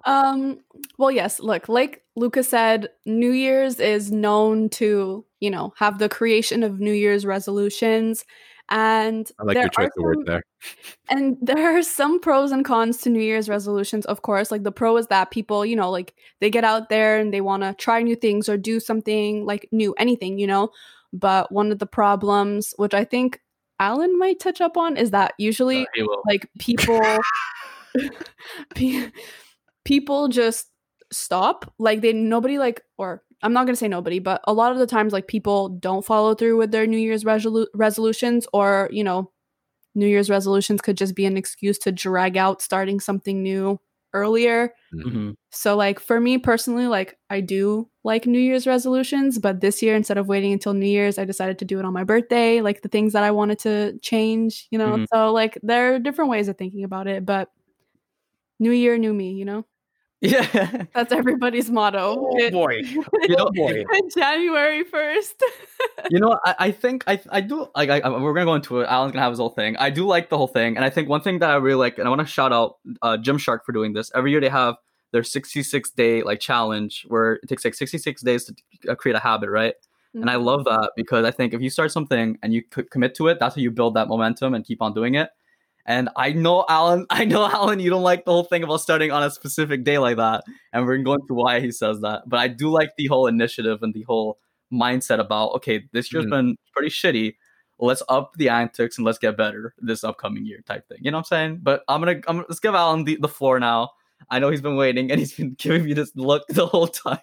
Speaker 4: Um, well, yes, look, like Luca said, New Year's is known to, you know, have the creation of New Year's resolutions. And
Speaker 1: I like
Speaker 4: there
Speaker 1: your choice
Speaker 4: are
Speaker 1: of words
Speaker 4: some-
Speaker 1: there.
Speaker 4: and there are some pros and cons to New Year's resolutions, of course. Like the pro is that people, you know, like they get out there and they want to try new things or do something like new, anything, you know. But one of the problems, which I think Alan might touch up on, is that usually
Speaker 2: Uh,
Speaker 4: like people people just stop. Like they nobody like or i'm not going to say nobody but a lot of the times like people don't follow through with their new year's resolu- resolutions or you know new year's resolutions could just be an excuse to drag out starting something new earlier
Speaker 2: Mhm.
Speaker 4: so like for me personally like i do like new year's resolutions but this year instead of waiting until new year's i decided to do it on my birthday like the things that i wanted to change you know
Speaker 2: Mhm.
Speaker 4: so like there are different ways of thinking about it but new year new me you know
Speaker 2: Yeah.
Speaker 4: that's everybody's motto It-
Speaker 1: boy.
Speaker 2: You know,
Speaker 1: boy.
Speaker 4: january 1st
Speaker 2: you know, I, I think I I do like I, we're gonna go into it. Alan's gonna have his whole thing. I do like the whole thing, and I think one thing that I really like, and I want to shout out uh, Gymshark for doing this. Every year they have their 66 day like challenge where it takes like 66 days to uh, create a habit, right? And I love that because I think if you start something and you commit to it, that's how you build that momentum and keep on doing it. And I know Alan, I know Alan, you don't like the whole thing about starting on a specific day like that. And we're going to go into why he says that. But I do like the whole initiative and the whole mindset about okay, this year's
Speaker 1: Mhm.
Speaker 2: been pretty shitty. Let's up the antics and let's get better this upcoming year type thing. You know what I'm saying? But I'm gonna I'm, let's give Alan the, the floor now. I know he's been waiting and he's been giving me this look the whole time.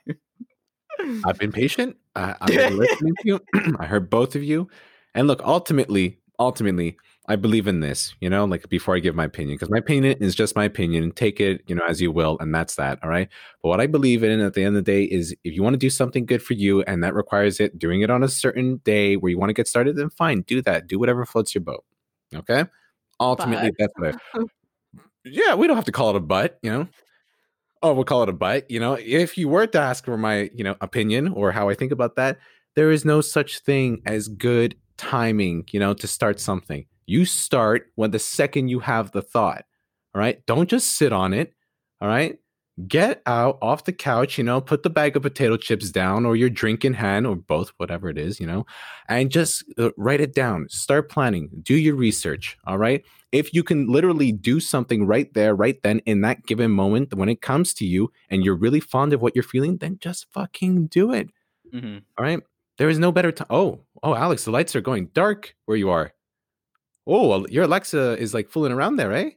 Speaker 1: I've been patient. I, I've been listening to you. I heard both of you. And look, ultimately, ultimately, I believe in this, you know, like before I give my opinion, because my opinion is just my opinion. Take it, you know, as you will, and that's that. All right. But what I believe in at the end of the day is if you want to do something good for you and that requires it doing it on a certain day where you want to get started, then fine, do that. Do whatever floats your boat. Okay. Ultimately,
Speaker 4: But-
Speaker 1: that's what I, yeah, we don't have to call it a butt, you know. Oh, we'll call it a butt. You know, if you were to ask for my, you know, opinion or how I think about that, there is no such thing as good timing, you know, to start something. You start when the second you have the thought. All right. Don't just sit on it. All right. Get out off the couch, you know, put the bag of potato chips down or your drink in hand or both, whatever it is, you know, and just uh, write it down. Start planning. Do your research. All right if you can literally do something right there, right then, in that given moment, when it comes to you and you're really fond of what you're feeling, then just fucking do it.
Speaker 2: Mhm.
Speaker 1: All right. There is no better time. Oh, oh, Alex, the lights are going dark where you are. Oh, well, your Alexa is like fooling around there, eh?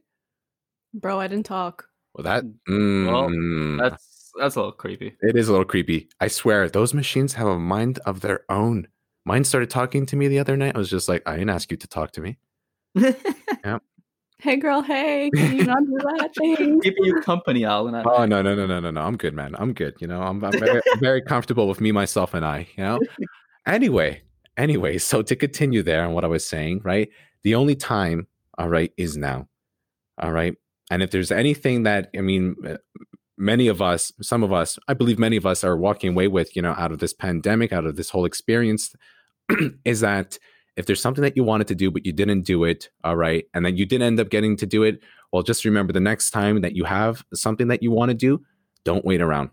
Speaker 4: Bro, I didn't talk.
Speaker 1: Well, that
Speaker 2: Well,
Speaker 1: mm,
Speaker 2: That's that's a little creepy.
Speaker 1: it is a little creepy. I swear, those machines have a mind of their own. Mine started talking to me the other night. I was just like, I didn't ask you to talk to me.
Speaker 4: Hey, girl. Hey, can you not do that thing?
Speaker 2: Keeping you company, Alan. at
Speaker 1: Oh
Speaker 2: night.
Speaker 1: no no no no no no! I'm good, man. I'm good. You know, I'm, I'm very, very comfortable with me, myself, and I. You know. Anyway, anyway, so to continue there on what I was saying, right? The only time, all right, is now. All right, and if there's anything that I mean, many of us, some of us, I believe many of us are walking away with, you know, out of this pandemic, out of this whole experience, is that if there's something that you wanted to do but you didn't do it, all right, and then you did end up getting to do it, well, just remember the next time that you have something that you want to do, don't wait around.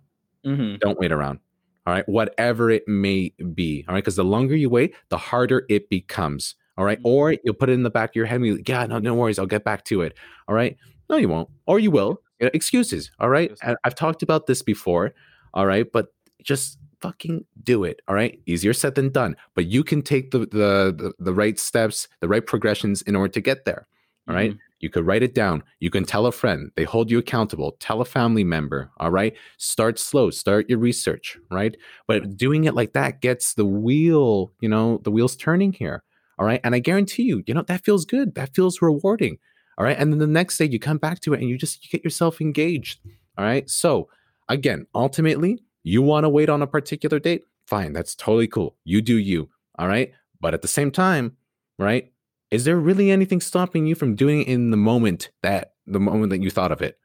Speaker 2: Mhm.
Speaker 1: Don't wait around. All right, whatever it may be. All right, because the longer you wait, the harder it becomes. All right,
Speaker 2: Mhm.
Speaker 1: or you'll put it in the back of your head. And like, yeah, no, no worries, I'll get back to it. All right, no, you won't, or you will. You know, excuses. All right, and I've talked about this before. All right, but just fucking do it. All right, easier said than done. But you can take the the the, the right steps, the right progressions in order to get there. All right.
Speaker 2: Mhm.
Speaker 1: You could write it down. You can tell a friend. They hold you accountable. Tell a family member. All right. Start slow. Start your research. Right. But doing it like that gets the wheel, you know, the wheels turning here. All right. And I guarantee you, you know, that feels good. That feels rewarding. All right. And then the next day you come back to it and you just you get yourself engaged. All right. So again, ultimately, you want to wait on a particular date. Fine. That's totally cool. You do you. All right. But at the same time, right? Is there really anything stopping you from doing it in the moment that the moment that you thought of it?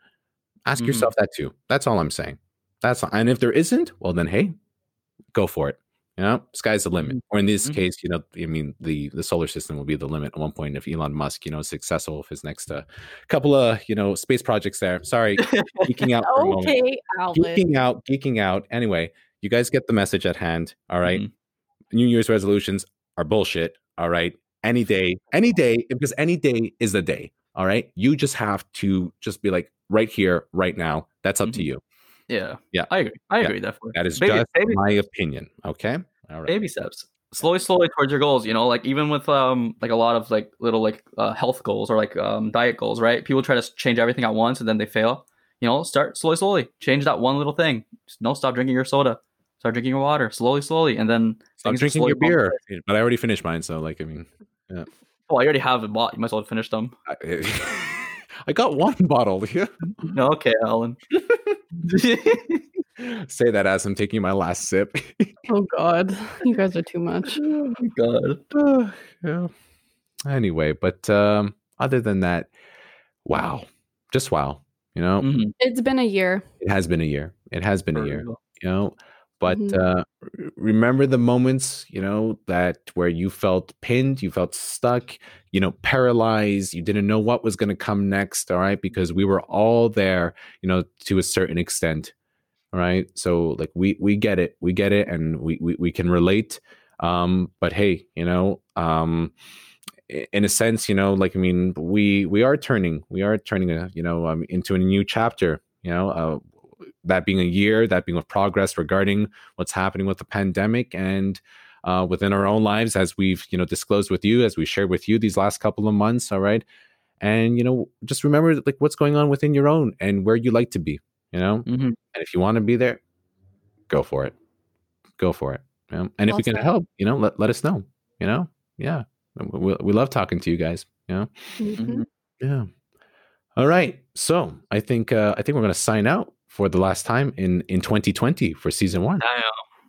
Speaker 1: Ask
Speaker 2: Mhm.
Speaker 1: yourself that too. That's all I'm saying. That's and if there isn't, well then hey, go for it. You know, sky's the limit. Or in this
Speaker 2: Mhm.
Speaker 1: case, you know, I mean, the the solar system will be the limit at one point if Elon Musk, you know, is successful with his next uh, couple of you know space projects. There, sorry, geeking out for a moment
Speaker 4: Okay,
Speaker 1: geeking out, geeking out. Anyway, you guys get the message at hand. All right?
Speaker 2: Mhm.
Speaker 1: New Year's resolutions are bullshit. All right. Any day, any day, because any day is the day. All right. You just have to just be like right here, right now. That's up to
Speaker 2: Mhm.
Speaker 1: you.
Speaker 2: Yeah.
Speaker 1: Yeah.
Speaker 2: I agree. I
Speaker 1: Yeah.
Speaker 2: agree. Definitely.
Speaker 1: That is
Speaker 2: Baby-
Speaker 1: just
Speaker 2: baby-
Speaker 1: my opinion. Okay. All right.
Speaker 2: baby steps slowly slowly towards your goals you know like even with um like a lot of like little like uh, health goals or like um diet goals right people try to change everything at once and then they fail you know start slowly slowly change that one little thing Just no stop drinking your soda start drinking your water slowly slowly and then
Speaker 1: Stop drinking your beer. But I already finished mine. So, like, I mean,
Speaker 2: yeah. well i already have a bought you might as well finish them
Speaker 1: I, I got one bottle. Yeah.
Speaker 2: no okay alan
Speaker 1: Say that as I'm taking my last sip.
Speaker 4: Oh God, you guys are too much.
Speaker 2: oh my god
Speaker 1: Uh, yeah. Anyway, but um, other than that, wow, just wow. You know,
Speaker 2: Mhm.
Speaker 4: It's been a year.
Speaker 1: it has been a year. It has been a year.
Speaker 2: real.
Speaker 1: You know, but
Speaker 4: Mhm.
Speaker 1: uh, remember the moments, you know, that where you felt pinned, you felt stuck, you know, paralyzed. You didn't know what was going to come next. All right, because we were all there, you know, to a certain extent. All right, so like we we get it, we get it, and we we, we can relate. Um, but hey, you know, um, in a sense, you know, like I mean, we we are turning, we are turning, a, you know, um, into a new chapter. You know, uh, that being a year, that being of progress regarding what's happening with the pandemic and uh, within our own lives, as we've you know disclosed with you, as we shared with you these last couple of months. All right, and you know, just remember like what's going on within your own and where you like to be. You know,
Speaker 2: Mhm.
Speaker 1: and if you want to be there, go for it. Go for it. You know? And if
Speaker 4: Well
Speaker 1: we can help, you know, let, let us know. You know, yeah, we, we love talking to you guys. You know,
Speaker 4: Mhm.
Speaker 2: Mhm.
Speaker 1: yeah. All right. So I think uh, I think we're gonna sign out for the last time in in 2020 for season one.
Speaker 2: Damn.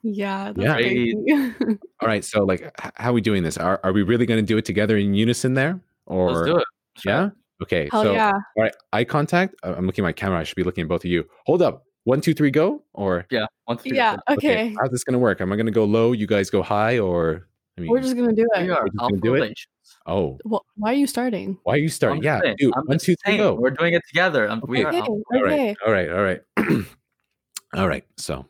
Speaker 4: Yeah. That's
Speaker 1: Yeah.
Speaker 4: crazy.
Speaker 1: All right. So like, how are we doing this? Are are we really gonna do it together in unison there? Or
Speaker 2: Let's do it. Sure.
Speaker 1: yeah. Okay.
Speaker 4: Hell
Speaker 1: so
Speaker 4: yeah.
Speaker 1: all right, eye contact. Uh, I'm looking at my camera. I should be looking at both of you. Hold up. One, two, three, go. Or
Speaker 2: Yeah. One, two,
Speaker 4: Yeah.
Speaker 2: three.
Speaker 4: Okay.
Speaker 1: how's this gonna work? Am I gonna go low? You guys go high, or I mean,
Speaker 4: We're just gonna do
Speaker 2: We
Speaker 4: it.
Speaker 2: are
Speaker 1: We're just gonna do it?
Speaker 2: Relations.
Speaker 1: oh,
Speaker 4: Well, why are you starting?
Speaker 1: why are you starting?
Speaker 2: I'm
Speaker 1: Yeah,
Speaker 2: saying,
Speaker 1: dude.
Speaker 2: I'm
Speaker 1: One,
Speaker 2: just
Speaker 1: two, three,
Speaker 2: saying,
Speaker 1: go.
Speaker 2: We're doing it together. We
Speaker 1: Okay.
Speaker 2: are
Speaker 4: Okay.
Speaker 1: all right, all right, all right, all right. So,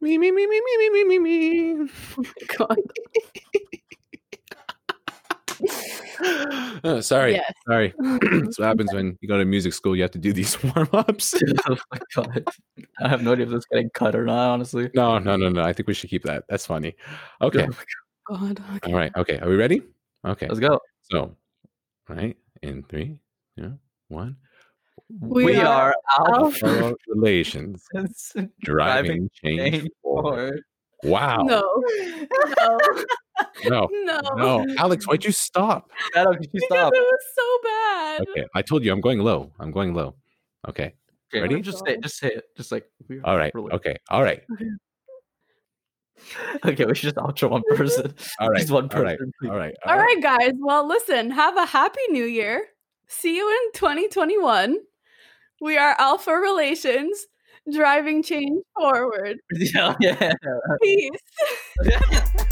Speaker 1: me, me, me, me, me, me, me, me, me.
Speaker 4: Oh God.
Speaker 1: Uh, sorry,
Speaker 4: Yes.
Speaker 1: sorry. That's what happens when you go to music school. You have to do these warm ups.
Speaker 2: oh my god. I have no idea if this is getting cut or not, honestly.
Speaker 1: No, no, no, no. I think we should keep that. That's funny. Okay.
Speaker 4: God. Okay.
Speaker 1: All right. Okay. Are we ready? Okay.
Speaker 2: Let's go.
Speaker 1: So, right In three, yeah, one.
Speaker 4: We
Speaker 2: We,
Speaker 4: are
Speaker 2: are alpha
Speaker 4: Alpha.
Speaker 1: Relations driving change
Speaker 2: change
Speaker 1: forward.
Speaker 2: forward.
Speaker 1: Wow.
Speaker 4: No. No.
Speaker 1: No.
Speaker 4: No.
Speaker 1: No. Alex, why'd you stop?
Speaker 2: Shadow, can you
Speaker 4: Because
Speaker 2: stop?
Speaker 4: it was so bad.
Speaker 1: Okay. I told you I'm going low. I'm going low. Okay.
Speaker 2: Okay,
Speaker 1: Ready?
Speaker 2: Just say it. Just say it. Just like we are
Speaker 1: All right.
Speaker 2: really-
Speaker 1: Okay. All right.
Speaker 2: Okay, we should just outro one person.
Speaker 1: All right.
Speaker 2: Just one
Speaker 1: All right.
Speaker 2: person. please.
Speaker 1: All right.
Speaker 4: All right, guys. Well, listen, have a happy new year. See you in 2021. We are Alpha Relations, driving change forward.
Speaker 2: Yeah, yeah.
Speaker 4: Peace.
Speaker 2: yeah.